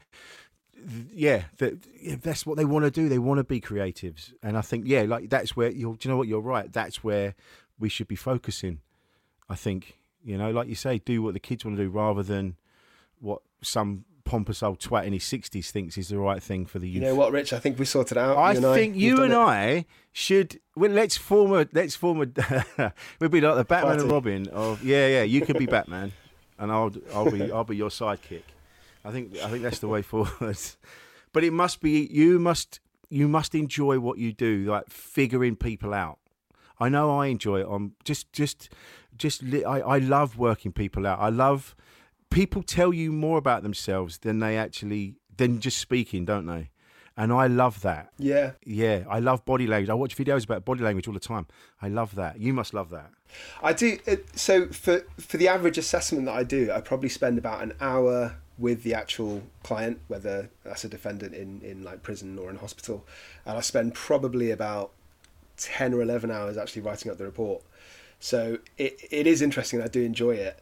yeah, that, yeah that's what they want to do they want to be creatives and i think yeah like that's where you're do you know what you're right that's where we should be focusing i think you know like you say do what the kids want to do rather than what some pompous old twat in his 60s thinks is the right thing for the youth You know what, Rich? I think we sorted out. I you think We've you and it. I should. Well, let's form a. Let's form a. [laughs] we'd be like the Batman and Robin of. Yeah, yeah. You could be Batman, and I'll. I'll be. I'll be your sidekick. I think. I think that's the way [laughs] forward. But it must be. You must. You must enjoy what you do, like figuring people out. I know I enjoy it. On just, just, just. I. I love working people out. I love. People tell you more about themselves than they actually than just speaking, don't they? And I love that. Yeah. Yeah, I love body language. I watch videos about body language all the time. I love that. You must love that. I do. So for for the average assessment that I do, I probably spend about an hour with the actual client, whether that's a defendant in in like prison or in hospital, and I spend probably about ten or eleven hours actually writing up the report. So it it is interesting. I do enjoy it,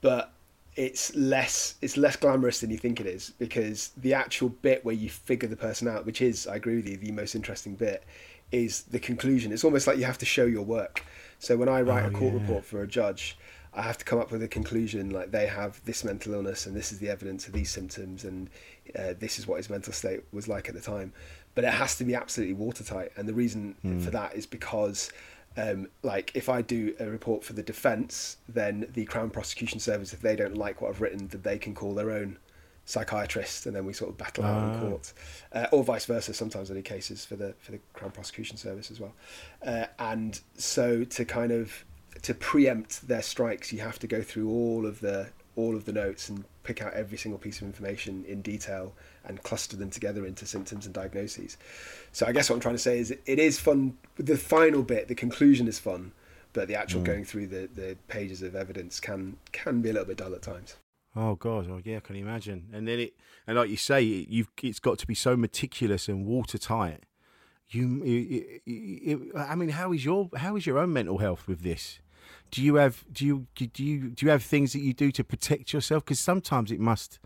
but it's less it's less glamorous than you think it is because the actual bit where you figure the person out, which is I agree with you, the most interesting bit, is the conclusion. It's almost like you have to show your work. So when I write Oh, a court yeah. report for a judge, I have to come up with a conclusion like they have this mental illness and this is the evidence of these symptoms and uh, this is what his mental state was like at the time. But it has to be absolutely watertight, and the reason Hmm. for that is because um, like if I do a report for the defence, then the Crown Prosecution Service, if they don't like what I've written, then they can call their own psychiatrist, and then we sort of battle out Ah. in court, uh, or vice versa. Sometimes I do cases for the for the Crown Prosecution Service as well, uh, and so to kind of to preempt their strikes, you have to go through all of the all of the notes and pick out every single piece of information in detail and cluster them together into symptoms and diagnoses. So I guess what I'm trying to say is it is fun. The final bit, the conclusion is fun, but the actual Mm. going through the, the pages of evidence can can be a little bit dull at times. Oh God, oh, yeah, I can imagine. And then it, and like you say, it, you've it's got to be so meticulous and watertight. You, you, you, you- I mean, how is your how is your own mental health with this? Do you have do you do you do you have things that you do to protect yourself? Because sometimes it must.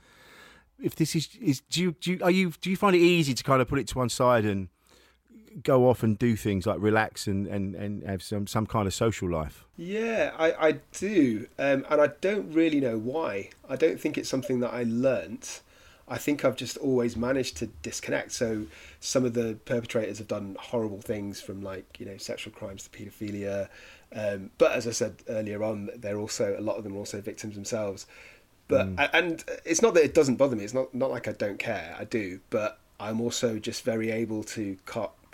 If this is is do you do you, are you do you find it easy to kind of put it to one side and go off and do things like relax and and and have some some kind of social life? Yeah, I, I do. Um, and I don't really know why. I don't think it's something that I learnt. I think I've just always managed to disconnect. So some of the perpetrators have done horrible things from like, you know, sexual crimes to paedophilia. Um, but as I said earlier on, they're also, a lot of them are also victims themselves. But, and it's not that it doesn't bother me. It's not, not like I don't care. I do. But I'm also just very able to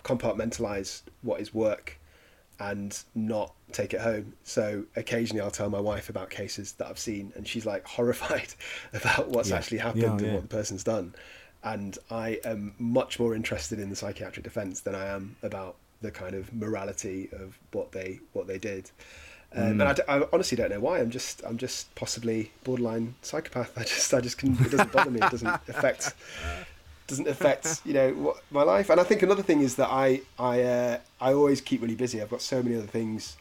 compartmentalize what is work and not take it home. So occasionally I'll tell my wife about cases that I've seen, and she's like [laughs] horrified about what's Yeah. actually happened Yeah, and yeah. what the person's done. And I am much more interested in the psychiatric defence than I am about the kind of morality of what they what they did. Um, Mm. And I, d- I honestly don't know why. I'm just I'm just possibly borderline psychopath. [laughs] I just I just can it doesn't bother me. It doesn't [laughs] affect doesn't affect you know what, my life. And I think another thing is that I I uh, I always keep really busy. I've got so many other things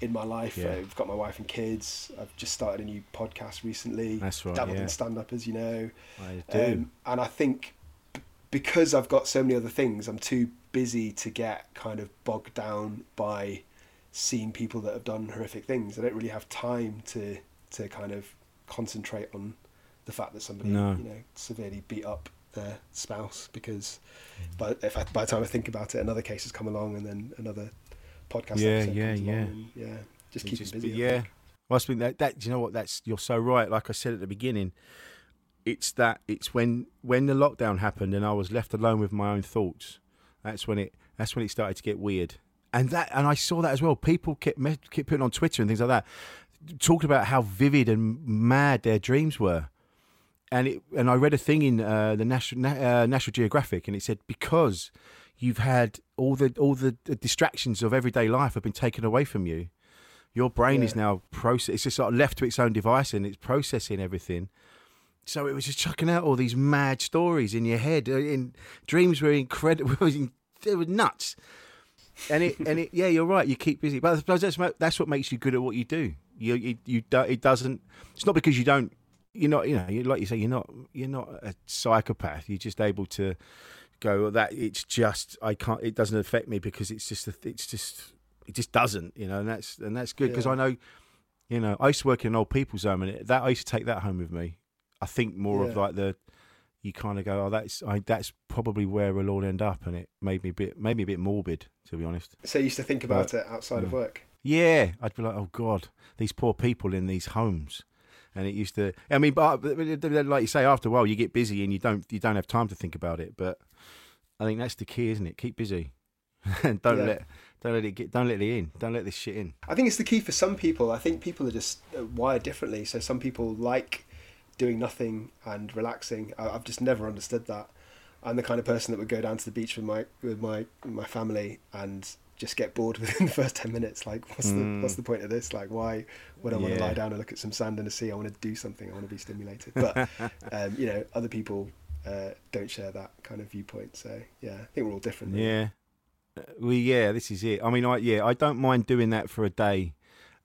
in my life. Yeah. I've got my wife and kids. I've just started a new podcast recently. That's right, Dabbled yeah. in stand up, as you know. I do. Um, and I think b- because I've got so many other things, I'm too busy to get kind of bogged down by seeing people that have done horrific things. I don't really have time to to kind of concentrate on the fact that somebody No. you know severely beat up their spouse because by if I, by the time I think about it, another case has come along and then another podcast. Yeah, episode yeah, comes along yeah. and, yeah. Just It keep just them be- busy. Yeah. Well, I think that, that you know what? That's you're so right. Like I said at the beginning, it's that it's when when the lockdown happened and I was left alone with my own thoughts. That's when it that's when it started to get weird. And that and I saw that as well. People kept kept putting on Twitter and things like that, talking about how vivid and mad their dreams were. And it and I read a thing in uh, the National uh, National Geographic, and it said because you've had all the all the distractions of everyday life have been taken away from you your brain is now process. It's just sort of left to its own device and it's processing everything. So it was just chucking out all these mad stories in your head. uh, In dreams were incredible. [laughs] They were nuts. And it and it yeah, you're right. You keep busy, but that's that's what makes you good at what you do. You you, you do, it doesn't. It's not because you don't. You're not. You know. You, like you say, you're not. You're not a psychopath. You're just able to go "Well, that. It's just I can't. It doesn't affect me because it's just. a- It's just. It just doesn't. You know. And that's and that's good because Yeah. I know. You know, I used to work in an old people's home, and it, that I used to take that home with me. I think more of like the you kind of go, oh, that's I, that's probably where we'll all end up, and it made me a bit made me a bit morbid, to be honest. So you used to think about But- it outside of work. Yeah, I'd be like, oh God, these poor people in these homes, and it used to. I mean, but but like you say, after a while you get busy and you don't you don't have time to think about it. But I think that's the key, isn't it? Keep busy, [laughs] and don't Yeah. let don't let it get don't let it in. Don't let this shit in. I think it's the key for some people. I think people are just wired differently. So some people like doing nothing and relaxing. I, I've just never understood that. I'm the kind of person that would go down to the beach with my with my my family and just get bored [laughs] within the first ten minutes. Like, what's the what's the point of this? Like, why would I want to lie down and look at some sand in the sea? I want to do something. I want to be stimulated. But [laughs] um, you know, other people uh, don't share that kind of viewpoint. So yeah, I think we're all different. really. Yeah. Uh, Well, yeah, this is it. I mean, I yeah, I don't mind doing that for a day,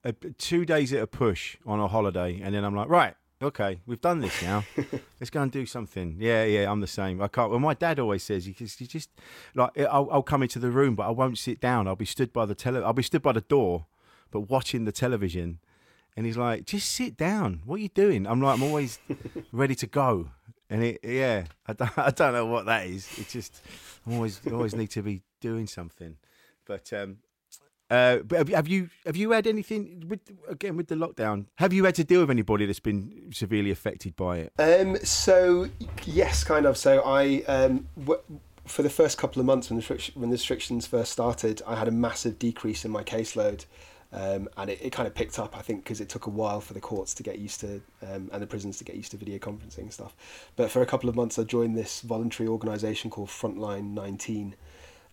uh, two days at a push on a holiday, and then I'm like, right, okay, we've done this now. [laughs] Let's go and do something. Yeah, yeah, I'm the same. I can't. Well, my dad always says, you just, you just like, I'll, I'll come into the room, but I won't sit down. I'll be stood by the tele. I'll be stood by the door, but watching the television. And he's like, just sit down. What are you doing? I'm like, I'm always [laughs] ready to go. And it, yeah, I don't, I don't know what that is. It just, I always, always need to be doing something. But, um, uh, but have, have you have you had anything with again with the lockdown? Have you had to deal with anybody that's been severely affected by it? Um, so yes, kind of. So I, um, w- for the first couple of months when the, when the restrictions first started, I had a massive decrease in my caseload, um, and it, it kind of picked up. I think because it took a while for the courts to get used to um, and the prisons to get used to video conferencing and stuff. But for a couple of months, I joined this voluntary organisation called Frontline 19,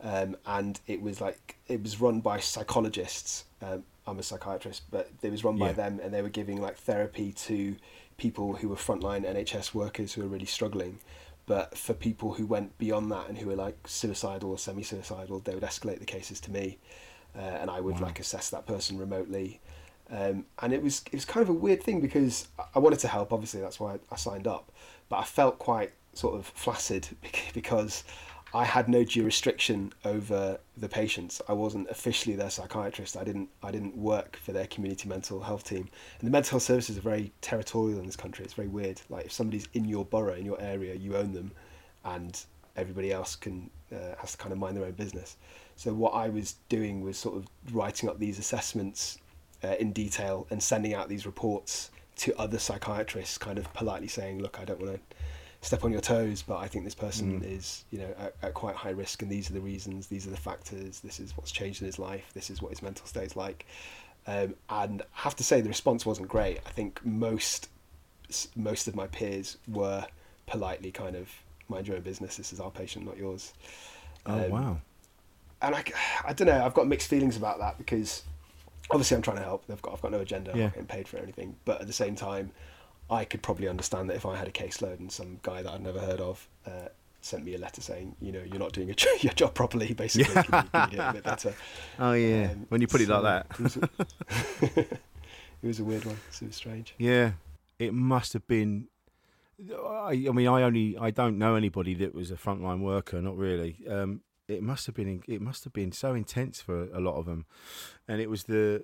um, and it was like it was run by psychologists. Um, I'm a psychiatrist, but it was run by Yeah. them, and they were giving like therapy to people who were frontline NHS workers who were really struggling. But for people who went beyond that and who were like suicidal or semi-suicidal, they would escalate the cases to me, uh, and I would like assess that person remotely. Um, and it was it was kind of a weird thing because I wanted to help. Obviously, that's why I signed up. But I felt quite sort of flaccid [laughs] because I had no jurisdiction over the patients. I wasn't officially their psychiatrist. I didn't I didn't work for their community mental health team. And the mental health services are very territorial in this country. It's very weird. Like if somebody's in your borough, in your area, you own them, and everybody else can uh, has to kind of mind their own business. So what I was doing was sort of writing up these assessments uh, in detail and sending out these reports to other psychiatrists, kind of politely saying, "Look, I don't want to step on your toes, but I think this person Mm. is, you know, at, at quite high risk, and these are the reasons, these are the factors, this is what's changed in his life, this is what his mental state's like." Um, and I have to say, the response wasn't great. I think most most of my peers were politely kind of, "Mind your own business. This is our patient, not yours." Oh Um, wow. and I, I don't know. I've got mixed feelings about that because obviously I'm trying to help. I've got I've got no agenda. I'm not getting paid for anything. But at the same time, I could probably understand that if I had a caseload and some guy that I'd never heard of uh, sent me a letter saying, you know, you're not doing your, [laughs] your job properly. Basically, can, you, can you do it a bit better? [laughs] Oh yeah. Um, when you put it like that. it was, a, [laughs] it was a weird one. It was strange. Yeah, it must have been. I, I mean, I only I don't know anybody that was a frontline worker. Not really. Um, it must have been it must have been so intense for a lot of them, and it was the,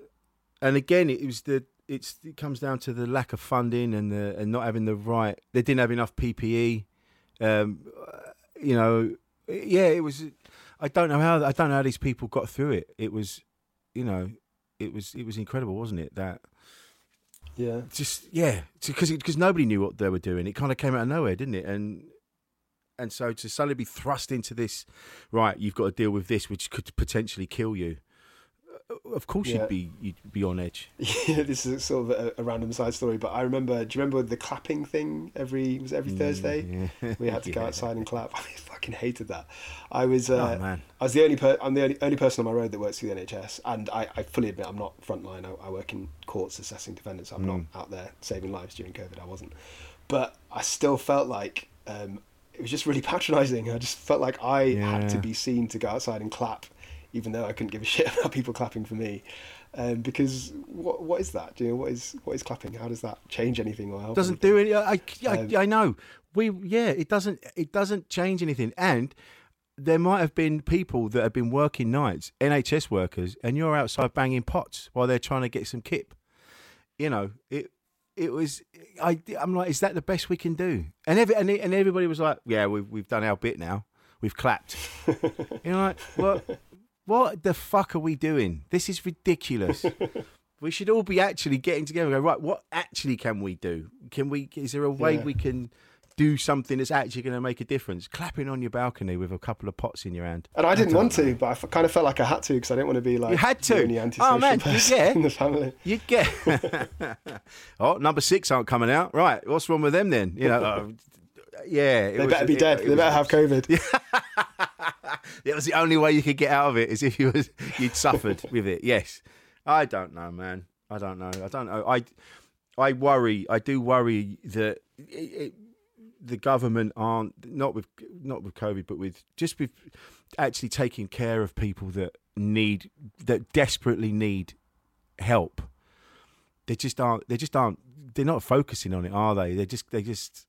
and again it was the it's it comes down to the lack of funding and the and not having the right. They didn't have enough PPE. Um, you know, yeah, it was. I don't know how I don't know how these people got through it. It was, you know, it was it was incredible, wasn't it? That Yeah. just yeah, because because nobody knew what they were doing. It kind of came out of nowhere, didn't it? And and so to suddenly be thrust into this, right? You've got to deal with this, which could potentially kill you. Uh, Of course, Yeah. you'd be you'd be on edge. [laughs] Yeah, this is sort of a, a random side story, but I remember. Do you remember the clapping thing? Every was every Thursday. Mm, yeah. We had to [laughs] go outside and clap. [laughs] I fucking hated that. I was. Uh, Oh. I was the only. Per- I'm the only, only person on my road that works for the NHS, and I, I fully admit I'm not frontline. I, I work in courts assessing defendants. I'm Mm. not out there saving lives during COVID. I wasn't, but I still felt like um, it was just really patronising. I just felt like I had to be seen to go outside and clap, even though I couldn't give a [laughs] shit about people clapping for me. Um, because what what is that? Do you know what is what is clapping? How does that change anything or help? doesn't anything? do any. I, I, Um, I know. We yeah, it doesn't it doesn't change anything. And there might have been people that have been working nights, NHS workers, and you're outside banging pots while they're trying to get some kip. You know it. It was. I. I'm like, is that the best we can do? And every and, and everybody was like, yeah, we've we've done our bit now. We've clapped. [laughs] you know, like what? What the fuck are we doing? This is ridiculous. [laughs] we should all be actually getting together. and go right. What actually can we do? Can we? Is there a way Yeah. we can do something that's actually going to make a difference? Clapping on your balcony with a couple of pots in your hand. And I didn't want to, but I f- kind of felt like I had to because I didn't want to be like You had the to. antisocial Oh man, person get. in the family. [laughs] You get. [laughs] oh, number six aren't coming out. Right. What's wrong with them then? You know. uh, yeah. They was- better be it- dead. it they was- better have COVID. It was the only way you could get out of it is if you was you'd suffered with it. Yes, I don't know, man. I don't know. I don't know. I I worry. I do worry that it, it, the government aren't not with not with COVID, but with just with actually taking care of people that need that desperately need help. They just aren't. They just aren't. They're not focusing on it, are they? They just. They just.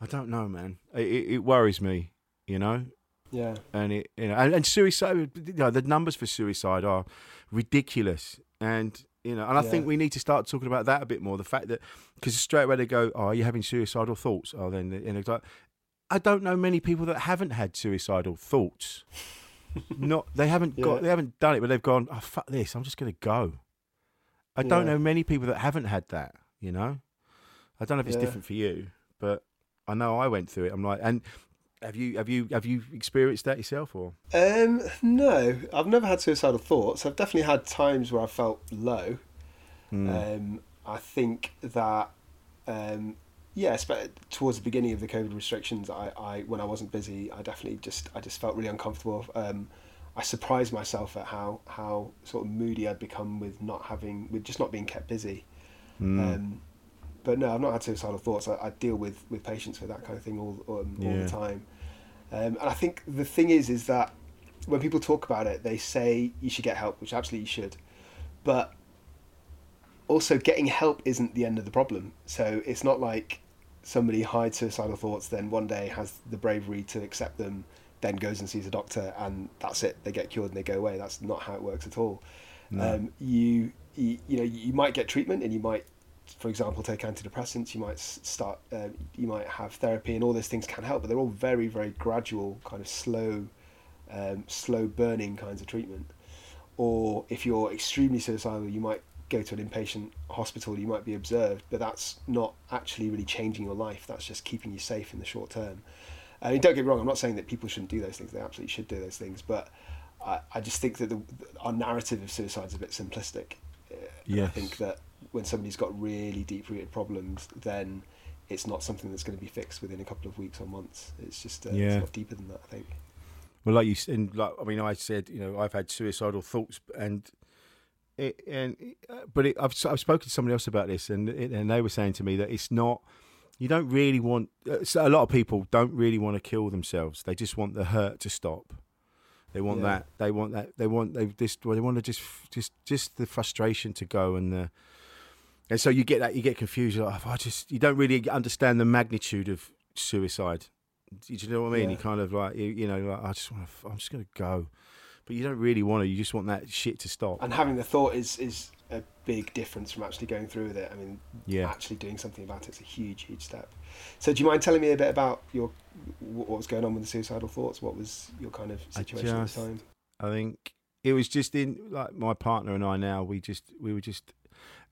I don't know, man. It, it worries me. You know Yeah. and it you know and, and suicide you know the numbers for suicide are ridiculous. And you know and i think we need to start talking about that a bit more. The fact that because straight away they go oh are you having suicidal thoughts? Oh then and it's like i don't know many people that haven't had suicidal thoughts. [laughs] Not they haven't got Yeah. they haven't done it but they've gone oh fuck this i'm just going to go. I don't know many people that haven't had that you know? I don't know if it's Yeah. different for you but i know i went through it. I'm like and have you have you have you experienced that yourself or Um, no, I've never had suicidal thoughts. I've definitely had times where I felt low. Hmm. Um, I think that, um, yes, but towards the beginning of the COVID restrictions, I, I when I wasn't busy, I definitely just I just felt really uncomfortable. Um, I surprised myself at how how sort of moody I'd become with not having with just not being kept busy. Hmm. Um, but no, I've not had suicidal thoughts. I, I deal with, with patients with that kind of thing all um, all Yeah. the time. Um, and I think the thing is, is that when people talk about it, they say you should get help, which absolutely you should. But also, getting help isn't the end of the problem. So it's not like somebody hides suicidal thoughts, then one day has the bravery to accept them, then goes and sees a doctor, and that's it. They get cured and they go away. That's not how it works at all. No. Um, you, you, you know, you might get treatment, and you might, for example, take antidepressants. You might start, uh, you might have therapy, and all those things can help. But they're all very, very gradual, kind of slow, um, slow burning kinds of treatment. Or if you're extremely suicidal, you might go to an inpatient hospital. You might be observed, but that's not actually really changing your life. That's just keeping you safe in the short term. I mean, don't get me wrong. I'm not saying that people shouldn't do those things. They absolutely should do those things. But I, I just think that the, our narrative of suicide is a bit simplistic. Uh, and I think that when somebody's got really deep-rooted problems, then it's not something that's going to be fixed within a couple of weeks or months. It's just uh, Yeah. it's a lot deeper than that. I think. Well, like you said, like I mean, I said, you know, I've had suicidal thoughts, and it, and uh, but it, I've I've spoken to somebody else about this, and it, and they were saying to me that it's not. You don't really want. Uh, so a lot of people don't really want to kill themselves. They just want the hurt to stop. They want Yeah. that. They want that. They want. They just. Well, they want to just, just, just the frustration to go and the. And so you get that. You get confused. You're like, "Oh, I just. You don't really understand the magnitude of suicide. Do you know what I mean? Yeah. You kind of like you, you know. Like, I just want to. I'm just going to go, but you don't really want to. You just want that shit to stop. And having the thought is is a big difference from actually going through with it. I mean, Yeah. actually doing something about it's a huge, huge step. So, do you mind telling me a bit about your what what was going on with the suicidal thoughts? What was your kind of situation just- at the time? I think it was just in like my partner and I now we just we were just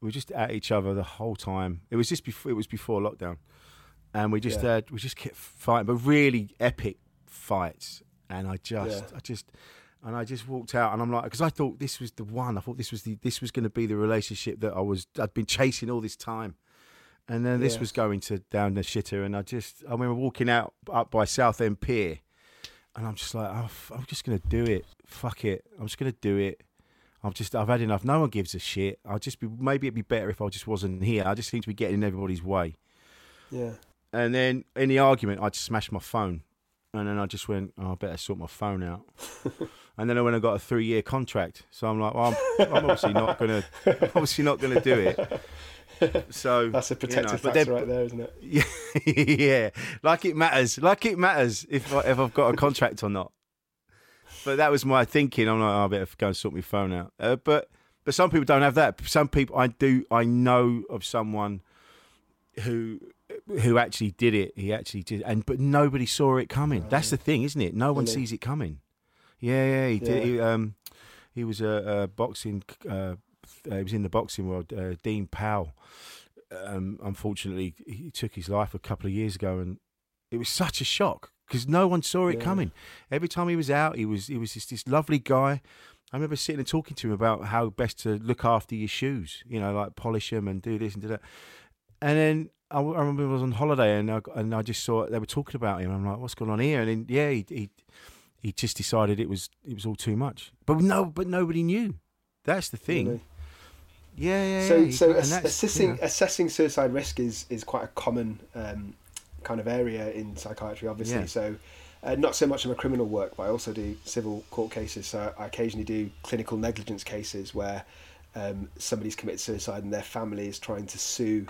we were just at each other the whole time. It was just before it was before lockdown, and we just Yeah. uh, we just kept fighting, but really epic fights. And I just Yeah. I just and I just walked out, and I'm like because I thought this was the one. I thought this was the this was going to be the relationship that I was I'd been chasing all this time. And then this Yeah. was going to down the shitter, and I just I remember walking out up by Southend Pier, and I'm just like, oh, I'm just gonna do it. Fuck it. I'm just gonna do it. I've just I've had enough. No one gives a shit. I'll just be maybe it'd be better if I just wasn't here. I just seem to be getting in everybody's way. Yeah. And then in the argument, I just smashed my phone, and then I just went, oh, I better sort my phone out. [laughs] and then I went and got a three year contract. So I'm like, well, I'm, I'm obviously not gonna, obviously not gonna do it. So [laughs] That's a you know, protective but factor then- right there, isn't it? yeah, [laughs] yeah. Like it matters. Like it matters if I, if I've got a contract or not. But that was my thinking. I'm like, oh, I better go and sort my phone out. Uh, but but some people don't have that. Some people, I do. I know of someone who who actually did it. He actually did, and but nobody saw it coming. That's the thing, isn't it? No one sees it coming. Yeah, yeah. He did. Yeah. He, um, he was a, a boxing. Uh, uh, he was in the boxing world. Uh, Dean Powell. Um, unfortunately, he took his life a couple of years ago, and it was such a shock because no one saw it Yeah. coming. Every time he was out, he was he was just this lovely guy. I remember sitting and talking to him about how best to look after your shoes, you know, like polish them and do this and do that. And then I, I remember I was on holiday and I, and I just saw they were talking about him. I'm like, what's going on here? And then yeah, he, he he just decided it was it was all too much. But no, but nobody knew. That's the thing. Really? Yeah, yeah. So, yeah. so ass- assessing you know. assessing suicide risk is is quite a common um, kind of area in psychiatry, obviously. Yeah. So, uh, not so much of my criminal work, but I also do civil court cases. So I occasionally do clinical negligence cases where um, somebody's committed suicide and their family is trying to sue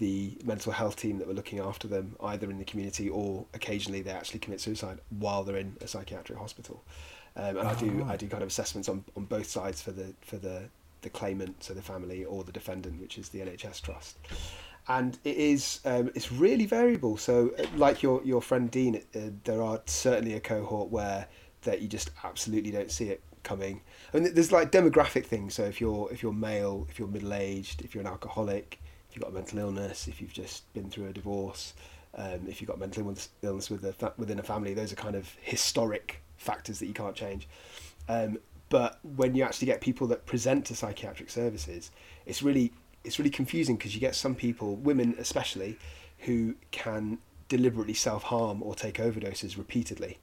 the mental health team that were looking after them, either in the community or occasionally they actually commit suicide while they're in a psychiatric hospital. Um, and I Oh, do right. I do kind of assessments on, on both sides for the for the the claimant, so the family, or the defendant, which is the NHS trust. And it is um, it's really variable. So, uh, like your your friend Dean, uh, there are certainly a cohort where that you just absolutely don't see it coming. I mean, there's like demographic things. So if you're if you're male, if you're middle aged, if you're an alcoholic, if you've got a mental illness, if you've just been through a divorce, um, if you've got mental illness, with a within a family, those are kind of historic factors that you can't change. Um, but when you actually get people that present to psychiatric services, it's really it's really confusing because you get some people, women especially, who can deliberately self harm or take overdoses repeatedly,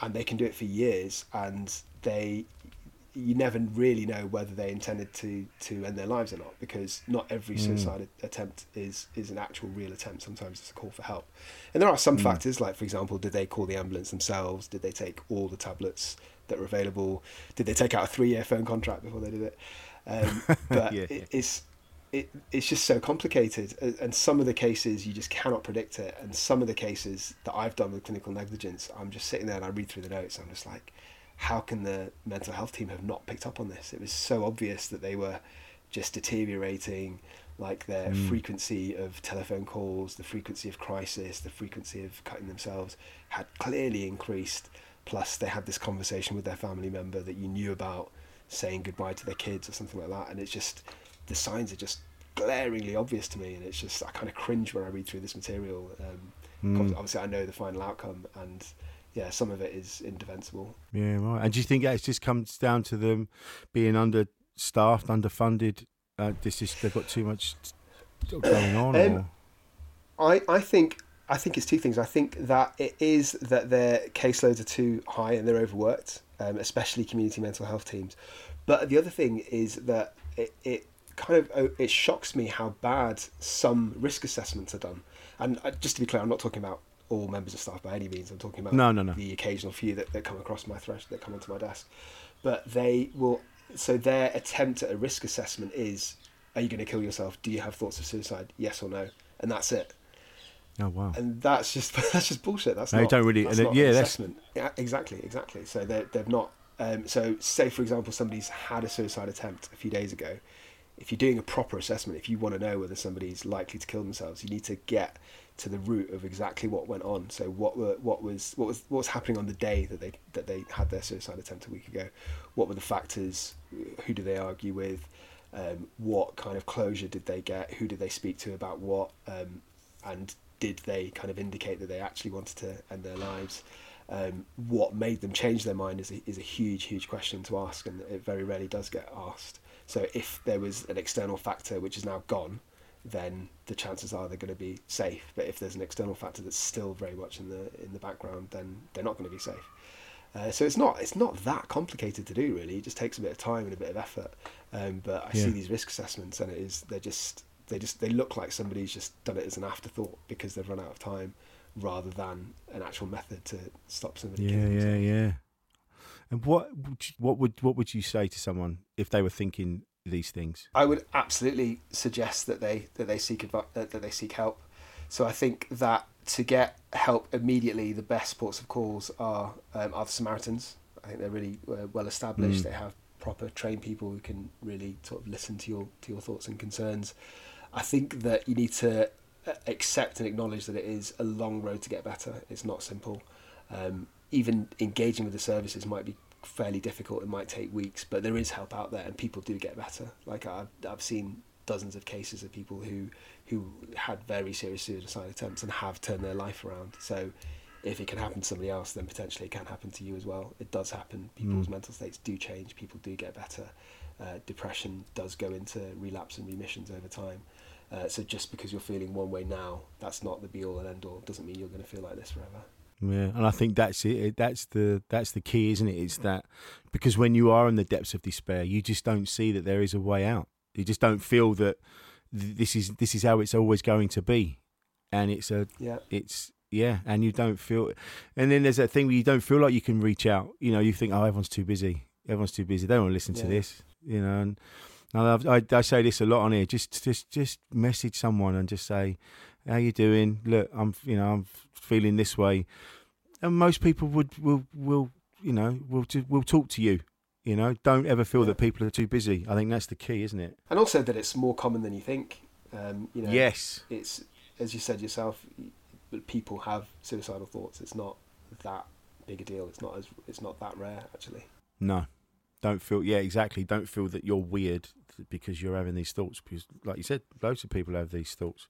and they can do it for years, and they you never really know whether they intended to to end their lives or not because not every Mm. suicide attempt is is an actual real attempt. Sometimes it's a call for help, and there are some Mm. factors like, for example, did they call the ambulance themselves? Did they take all the tablets that were available? Did they take out a three year phone contract before they did it? Um, [laughs] but Yeah, it, yeah. it's it, it's just so complicated. And some of the cases you just cannot predict it. And some of the cases that i've done with clinical negligence i'm just sitting there and i read through the notes. I'm just like how can the mental health team have not picked up on this? It was so obvious that they were just deteriorating like their Mm. frequency of telephone calls the frequency of crisis the frequency of cutting themselves had clearly increased. Plus they had this conversation with their family member that you knew about saying goodbye to their kids or something like that. And it's just the signs are just glaringly obvious to me and it's just i kind of cringe when i read through this material um, Mm. obviously i know the final outcome and yeah some of it is indefensible Yeah, right. And do you think that just comes down to them being understaffed, underfunded? Uh, this is they've got too much going on. Um. I, I think I think it's two things. I think that it is that their caseloads are too high and they're overworked, um, especially community mental health teams. But the other thing is that it, it kind of oh, it shocks me how bad some risk assessments are done. And uh, just to be clear, I'm not talking about all members of staff by any means. I'm talking about No, no, no. the occasional few that, that come across my thresh that come onto my desk. But they will. So their attempt at a risk assessment is: Are you going to kill yourself? Do you have thoughts of suicide? Yes or no? And that's it Oh wow. and that's just [laughs] that's just bullshit. That's No, not, don't really- That's not yeah, an that's- Yeah, exactly, exactly. So they they've not. Um, so say for example, somebody's had a suicide attempt a few days ago. If you're doing a proper assessment, if you want to know whether somebody's likely to kill themselves, you need to get to the root of exactly what went on. So what were what was what was what was happening on the day that they that they had their suicide attempt a week ago? What were the factors? Who do they argue with? Um, what kind of closure did they get? Who did they speak to about what? Um, and did they kind of indicate that they actually wanted to end their lives? Um, what made them change their mind is a, is a huge, huge question to ask, and it very rarely does get asked. So if there was an external factor which is now gone, then the chances are they're going to be safe. But if there's an external factor that's still very much in the in the background, then they're not going to be safe. Uh, so it's not it's not that complicated to do really. It just takes a bit of time and a bit of effort. Um, but I Yeah. see these risk assessments and it is they're just they just they look like somebody's just done it as an afterthought because they've run out of time, rather than an actual method to stop somebody. Yeah, yeah, yeah. And what would you- what would what would you say to someone if they were thinking these things? I would absolutely suggest that they that they seek advi- uh, that they seek help. So I think that to get help immediately, the best ports of calls are um, are the Samaritans. I think they're really uh, well established. Mm. They have proper trained people who can really sort of listen to your to your thoughts and concerns. I think that you need to uh, accept and acknowledge that it is a long road to get better. It's not simple. Um, even engaging with the services might be fairly difficult. It might take weeks, but there is help out there, and people do get better. Like I've I've seen dozens of cases of people who who had very serious suicide attempts and have turned their life around. So if it can happen to somebody else, then potentially it can happen to you as well. It does happen. People's Mm. mental states do change. People do get better. Uh, depression does go into relapse and remissions over time. Uh, so just because you're feeling one way now, that's not the be all and end all. Doesn't mean you're going to feel like this forever. Yeah, and I think that's it. That's the that's the key, isn't it? It's that because when you are in the depths of despair, you just don't see that there is a way out. You just don't feel that th- this is this is how it's always going to be, and it's a Yeah. it's yeah, and you don't feel. And then there's that thing where you don't feel like you can reach out. You know, you think, oh, everyone's too busy. Everyone's too busy. They don't want to listen to this. You know, and, I, I say this a lot on here. Just just just message someone and just say, how you doing? Look, I'm you know I'm feeling this way, and most people would will will you know will will talk to you. You know, don't ever feel that people are too busy. I think that's the key, isn't it? and also that it's more common than you think. Um, you know, Yes. it's as you said yourself, people have suicidal thoughts. It's not that big a deal. It's not as it's not that rare actually. No, don't feel. Yeah, exactly. Don't feel that you're weird because you're having these thoughts. Because, like you said, loads of people have these thoughts.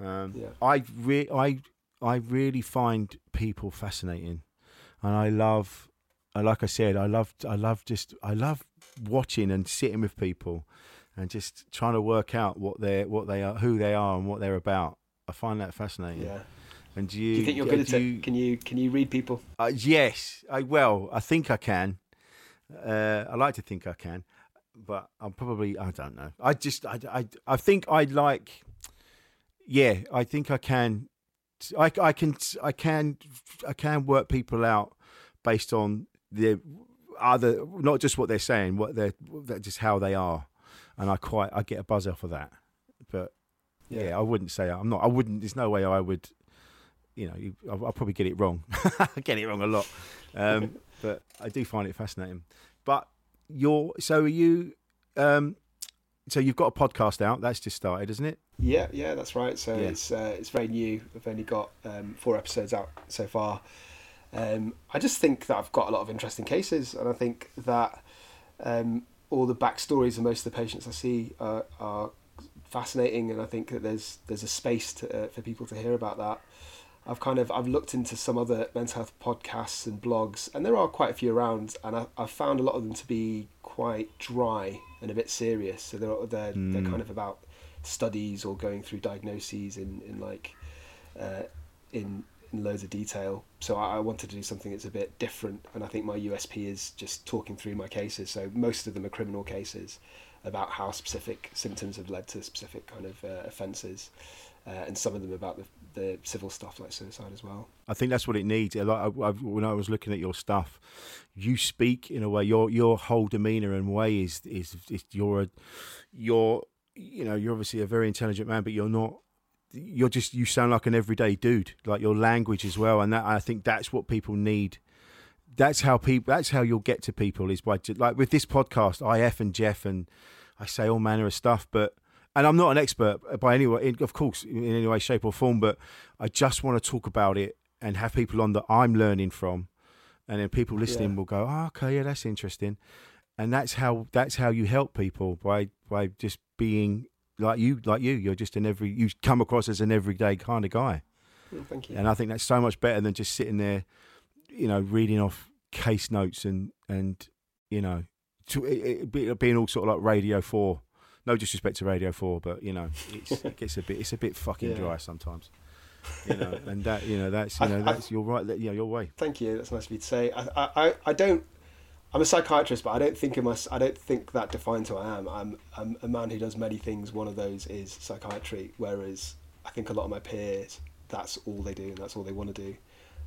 Um, Yeah. I re- I I really find people fascinating, and I love. Like I said, I love. I love just. I love watching and sitting with people, and just trying to work out what they what they are, who they are, and what they're about. I find that fascinating. Yeah. And do you, Do you think you're good at you- it? Can you can you read people? uh, yes, I well, I think I can. Uh, I like to think I can, but I'm probably I don't know. I just I I, I think I like. Yeah, I think I can. I, I can I can I can work people out based on the other not just what they're saying, what they're just how they are, and I quite I get a buzz off of that. But yeah, yeah I wouldn't say I'm not. I wouldn't. There's no way I would. You know, you, I'll, I'll, probably get it wrong. [laughs] I get it wrong a lot, um, [laughs] but I do find it fascinating. But you're so are you. Um, so you've got a podcast out. That's just started, isn't it? Yeah, yeah, that's right. So yeah. it's uh, it's very new. I've only got um, four episodes out so far. Um, I just think that I've got a lot of interesting cases, and I think that um, all the backstories of most of the patients I see are, are fascinating, and I think that there's there's a space to, uh, for people to hear about that. I've kind of I've looked into some other mental health podcasts and blogs, and there are quite a few around, and I, I've found a lot of them to be quite dry and a bit serious. So they're they're, mm. they're kind of about studies or going through diagnoses in in like uh, in in loads of detail. So I, I, wanted to do something that's a bit different, and I think my USP is just talking through my cases. So most of them are criminal cases about how specific symptoms have led to specific kind of uh, offences, uh, and some of them about the, the civil stuff like suicide as well. I think that's what it needs. Like I, I, when I was looking at your stuff, you speak in a way. Your your whole demeanour and way is is, is you're a you're you know you're obviously a very intelligent man, but you're not you're just you sound like an everyday dude like your language as well and that i think that's what people need that's how people that's how you'll get to people is by like with this podcast if and jeff and i say all manner of stuff but and i'm not an expert by any way of course in any way shape or form but i just want to talk about it and have people on that i'm learning from and then people listening yeah. will go oh, okay yeah that's interesting and that's how that's how you help people by by just being like you, like you, you're just an every. You come across as an everyday kind of guy. Well, thank you. And I think that's so much better than just sitting there, you know, reading off case notes and and you know, to, it, it, being all sort of like Radio Four. No disrespect to Radio Four, but you know, [laughs] it gets a bit. It's a bit fucking yeah. dry sometimes. you know, and that you know that's you know I, that's I, you're right. That, yeah, your way. Thank you. That's nice of you to say. I I, I don't I'm a psychiatrist, but I don't think my, I don't think that defines who I am. I'm, I'm a man who does many things. One of those is psychiatry. Whereas I think a lot of my peers, that's all they do and that's all they want to do.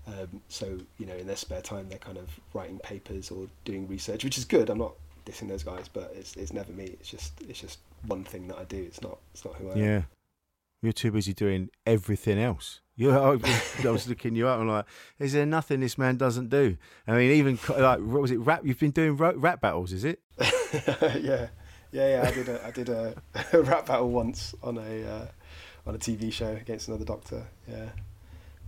Um, so you know, in their spare time, they're kind of writing papers or doing research, which is good. I'm not dissing those guys, but it's it's never me. It's just it's just one thing that I do. It's not it's not who I yeah. am. Yeah, you're too busy doing everything else. You, [laughs] I was looking you up and like, is there nothing this man doesn't do? I mean, even like, what was it? Rap? You've been doing rap battles, is it? [laughs] yeah, yeah, yeah. I did a, I did a, a [laughs] rap battle once on a uh, on a TV show against another doctor. Yeah,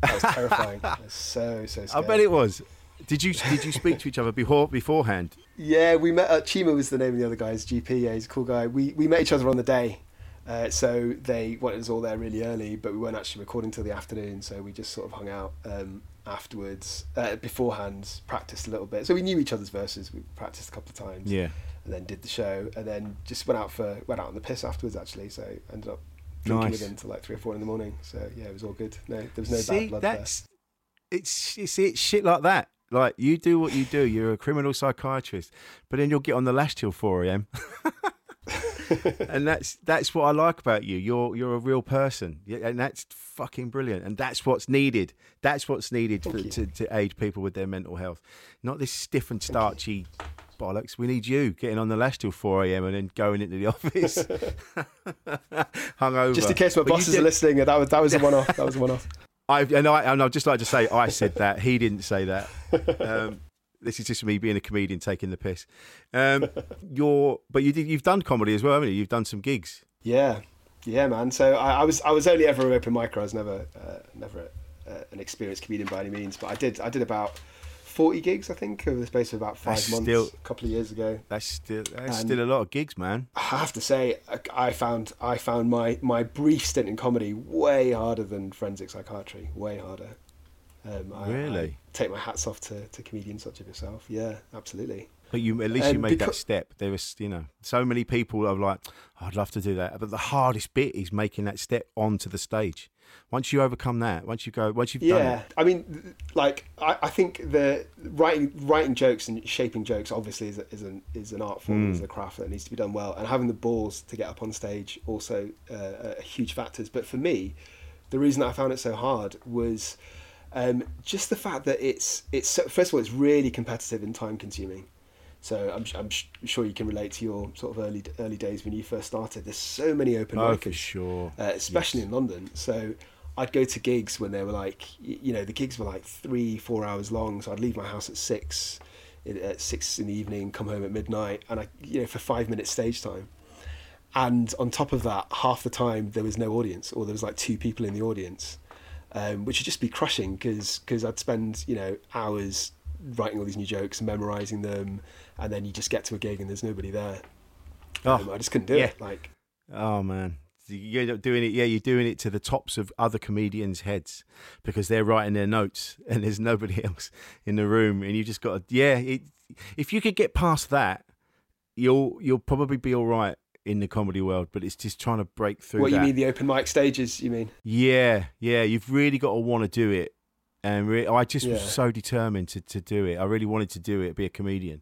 that was terrifying. was so so. Scary. I bet it was. Did you did you speak to each other before beforehand? Yeah, we met. Uh, Chima was the name of the other guy's GP. Yeah, he's a cool guy. We we met each other on the day uh, so they wanted us all there really early, but we weren't actually recording till the afternoon. So we just sort of hung out um, afterwards, uh, beforehand, practiced a little bit. So we knew each other's verses. We practiced a couple of times. Yeah. And then did the show, and then just went out for went out on the piss afterwards. Actually, so ended up drinking nice. with him till like three or four in the morning. So yeah, it was all good. No, there was no See, bad blood that's, there. It's it's it's shit like that. Like you do what you do. You're a criminal psychiatrist, but then you'll get on the lash till four a.m. [laughs] and that's that's what I like about you. You're you're a real person, and that's fucking brilliant. And that's what's needed. That's what's needed for, to to aid people with their mental health. Not this stiff and starchy bollocks. We need you getting on the lash till four a.m. and then going into the [laughs] office [laughs] hungover. Just in case my but bosses did... are listening, that was that was a one off. That was a one off. I and I and I'd just like to say I said that he didn't say that. Um, [laughs] this is just me being a comedian taking the piss. Um, [laughs] you're, but you did, you've done comedy as well, haven't you? You've done some gigs. Yeah, yeah, man. So I, I was I was only ever an open micer. I was never uh, never uh, an experienced comedian by any means, but I did I did about forty gigs I think over the space of about five that's months still, a couple of years ago. That's still that's still a lot of gigs, man. I have to say I found I found my my brief stint in comedy way harder than forensic psychiatry. Way harder. Um, I, really? I take my hats off to, to comedians such as yourself. Yeah, absolutely. But you at least you Um, made that step. There was, you know, so many people are like, I'd love to do that, but the hardest bit is making that step onto the stage. Once you overcome that, once you go, once you've done Yeah, it, I mean, like I, I think the writing writing jokes and shaping jokes obviously is, a, is an is an art form, Mm. is a craft that needs to be done well, and having the balls to get up on stage also uh, are huge factors. But for me, the reason that I found it so hard was um, just the fact that it's it's first of all it's really competitive and time consuming. So I'm, I'm sh- sure you can relate to your sort of early early days when you first started. There's so many open Oh, micers, for sure. uh, especially in London. So I'd go to gigs when they were like, you know, the gigs were like three, four hours long. So I'd leave my house at six, at six in the evening, come home at midnight, and I, you know, for five minutes stage time. And on top of that, half the time there was no audience, or there was like two people in the audience, um, which would just be crushing because because I'd spend you know hours writing all these new jokes, memorizing them, and then you just get to a gig and there's nobody there. Um, I just couldn't do yeah. it. Like, Oh man, you're not doing it. Yeah, you're doing it to the tops of other comedians' heads because they're writing their notes [laughs] and there's nobody else in the room, and you just got to. Yeah, it, if you could get past that, you'll you'll probably be all right in the comedy world. But it's just trying to break through. what that. you mean the open mic stages? You mean? Yeah, yeah, you've really got to want to do it. And re- I just was so determined to, to do it. I really wanted to do it, be a comedian.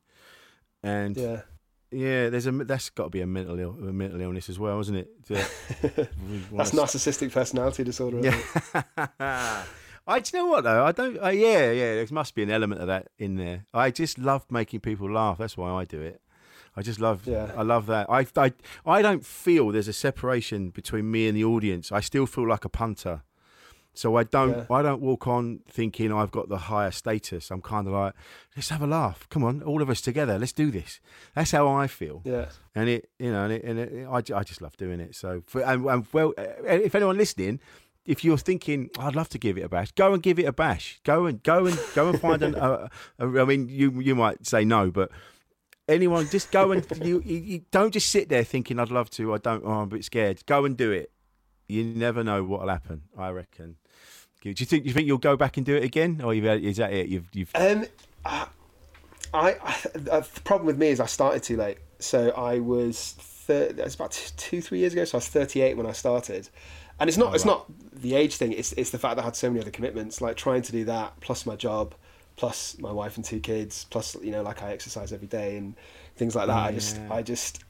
And Yeah. yeah, there's a that's got to be a mental Ill, a mental illness as well, isn't it? [laughs] That's narcissistic personality disorder. Yeah. [laughs] I do you know what though? I don't. Uh, yeah, yeah. There must be an element of that in there. I just love making people laugh. That's why I do it. I just love. Yeah. I love that. I, I I don't feel there's a separation between me and the audience. I still feel like a punter. So I don't. Yeah. I don't walk on thinking I've got the higher status. I'm kind of like, let's have a laugh. Come on, all of us together. Let's do this. That's how I feel. Yeah. And it, you know, and, it, and it, I, I just love doing it. So, for, and, and well, uh, if anyone listening, if you're thinking, I'd love to give it a bash, go and give it a bash. Go and go and go and find an. a, a, I mean, you you might say no, but anyone, just go and you, you, you don't just sit there thinking I'd love to. I don't. Oh, I'm a bit scared. Go and do it. You never know what'll happen. I reckon. Do you think you think you'll go back and do it again, or is that it? You've you've Um, I, I, the problem with me is I started too late. So I was, thir- it was about two, three years ago. So I was 38 when I started, and it's not, it's not the age thing. It's, it's the fact that I had so many other commitments, like trying to do that plus my job, plus my wife and two kids, plus you know, like I exercise every day and things like that. I just, I just,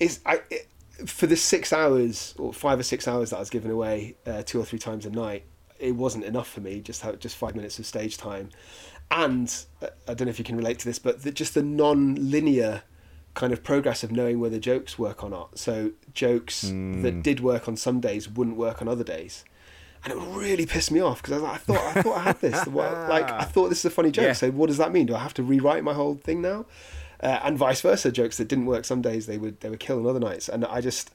it's I. It, for the six hours or five or six hours that I was given away uh, two or three times a night, it wasn't enough for me. Just just five minutes of stage time, and uh, I don't know if you can relate to this, but the, just the non-linear kind of progress of knowing whether jokes work or not. So jokes that did work on some days wouldn't work on other days, and it really pissed me off because I, was like, I thought I thought I had this. [laughs] Like I thought this is a funny joke. Yeah. So what does that mean? Do I have to rewrite my whole thing now? Uh, and vice versa. Jokes that didn't work some days they would they would kill on other nights, and I just.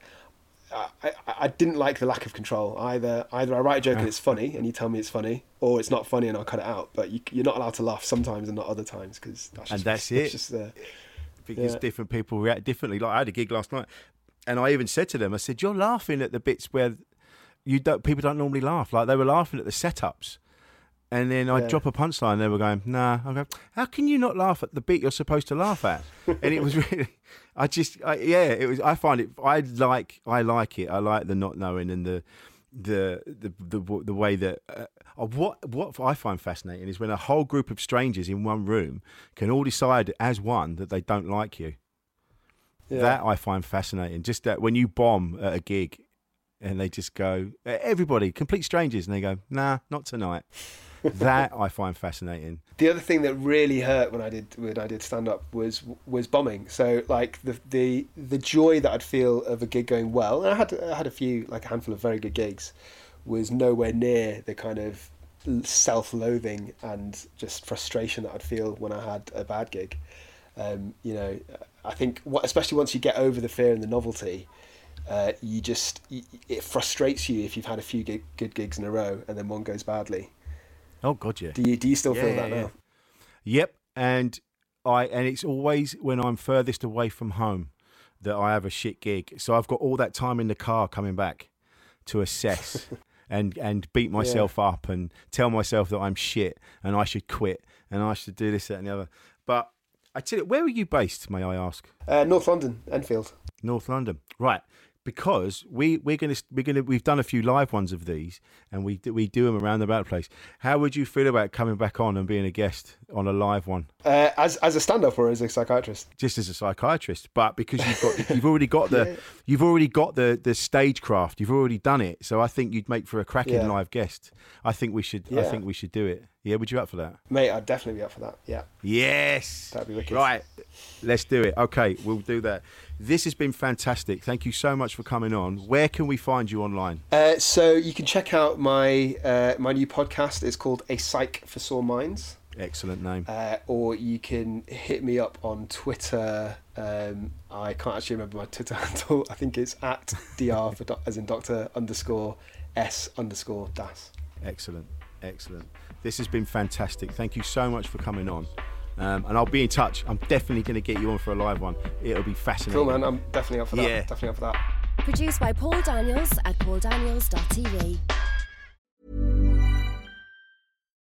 I, I- didn't like the lack of control. Either either I write a joke and it's funny and you tell me it's funny, or it's not funny and I'll cut it out. But you, you're not allowed to laugh sometimes and not other times because that's And just, that's it. Just, uh, because Yeah. different people react differently. Like I had a gig last night, and I even said to them, I said, "You're laughing at the bits where you don't. People don't normally laugh. Like they were laughing at the setups." And then I Yeah. drop a punchline. They were going, "Nah." I go, "How can you not laugh at the beat you're supposed to laugh at?" and it was [laughs] really, I just, I, yeah, it was. I find it. I like, I like it. I like the not knowing and the, the, the, the, the way that. Uh, what what I find fascinating is when a whole group of strangers in one room can all decide as one that they don't like you. Yeah. That I find fascinating. Just that when you bomb at a gig and they just go, everybody, complete strangers, and they go, nah, not tonight. That I find fascinating. the other thing that really hurt when I did when I did stand up was was bombing. So like the the the joy that I'd feel of a gig going well, and I had I had a few like a handful of very good gigs, was nowhere near the kind of self-loathing and just frustration that I'd feel when I had a bad gig. Um, you know, I think what, especially once you get over the fear and the novelty, uh, you just it frustrates you if you've had a few good gigs in a row and then one goes badly. Oh God, yeah. Do you do you still feel that yeah, now? Yep, and I and it's always when I'm furthest away from home that I have a shit gig. So I've got all that time in the car coming back to assess [laughs] and and beat myself up and tell myself that I'm shit and I should quit and I should do this that and the other. But I tell you, where are you based? May I ask? Uh, North London, Enfield. North London, right? Because we we're gonna we're gonna we've done a few live ones of these, and we we do them around about the place. How would you feel about coming back on and being a guest on a live one? Uh, as as a stand-up or as a psychiatrist? Just as a psychiatrist, but because you've got you've already got the [laughs] you've already got the the stagecraft, you've already done it. So I think you'd make for a cracking Yeah. live guest. I think we should I think we should do it. Yeah, would you up for that? Mate, I'd definitely be up for that. Yeah. Yes. That'd be wicked. Right. Let's do it. Okay, we'll do that. This has been fantastic. Thank you so much for coming on. Where can we find you online? Uh, so you can check out my uh, my new podcast. It's called A Psych for Sore Minds. Excellent name. Uh, or you can hit me up on Twitter. Um, I can't actually remember my Twitter [laughs] handle. I think it's at dr for doc- as in doctor underscore s underscore das. Excellent. Excellent. This has been fantastic. Thank you so much for coming on. Um, and I'll be in touch. I'm definitely going to get you on for a live one. It'll be fascinating. Cool, man. I'm definitely up for that. Yeah. Definitely up for that. Produced by Paul Daniels at pauldaniels.tv.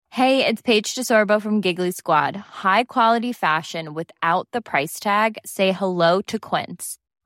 Hey, it's Paige DeSorbo from Giggly Squad. High quality fashion without the price tag. Say hello to Quince.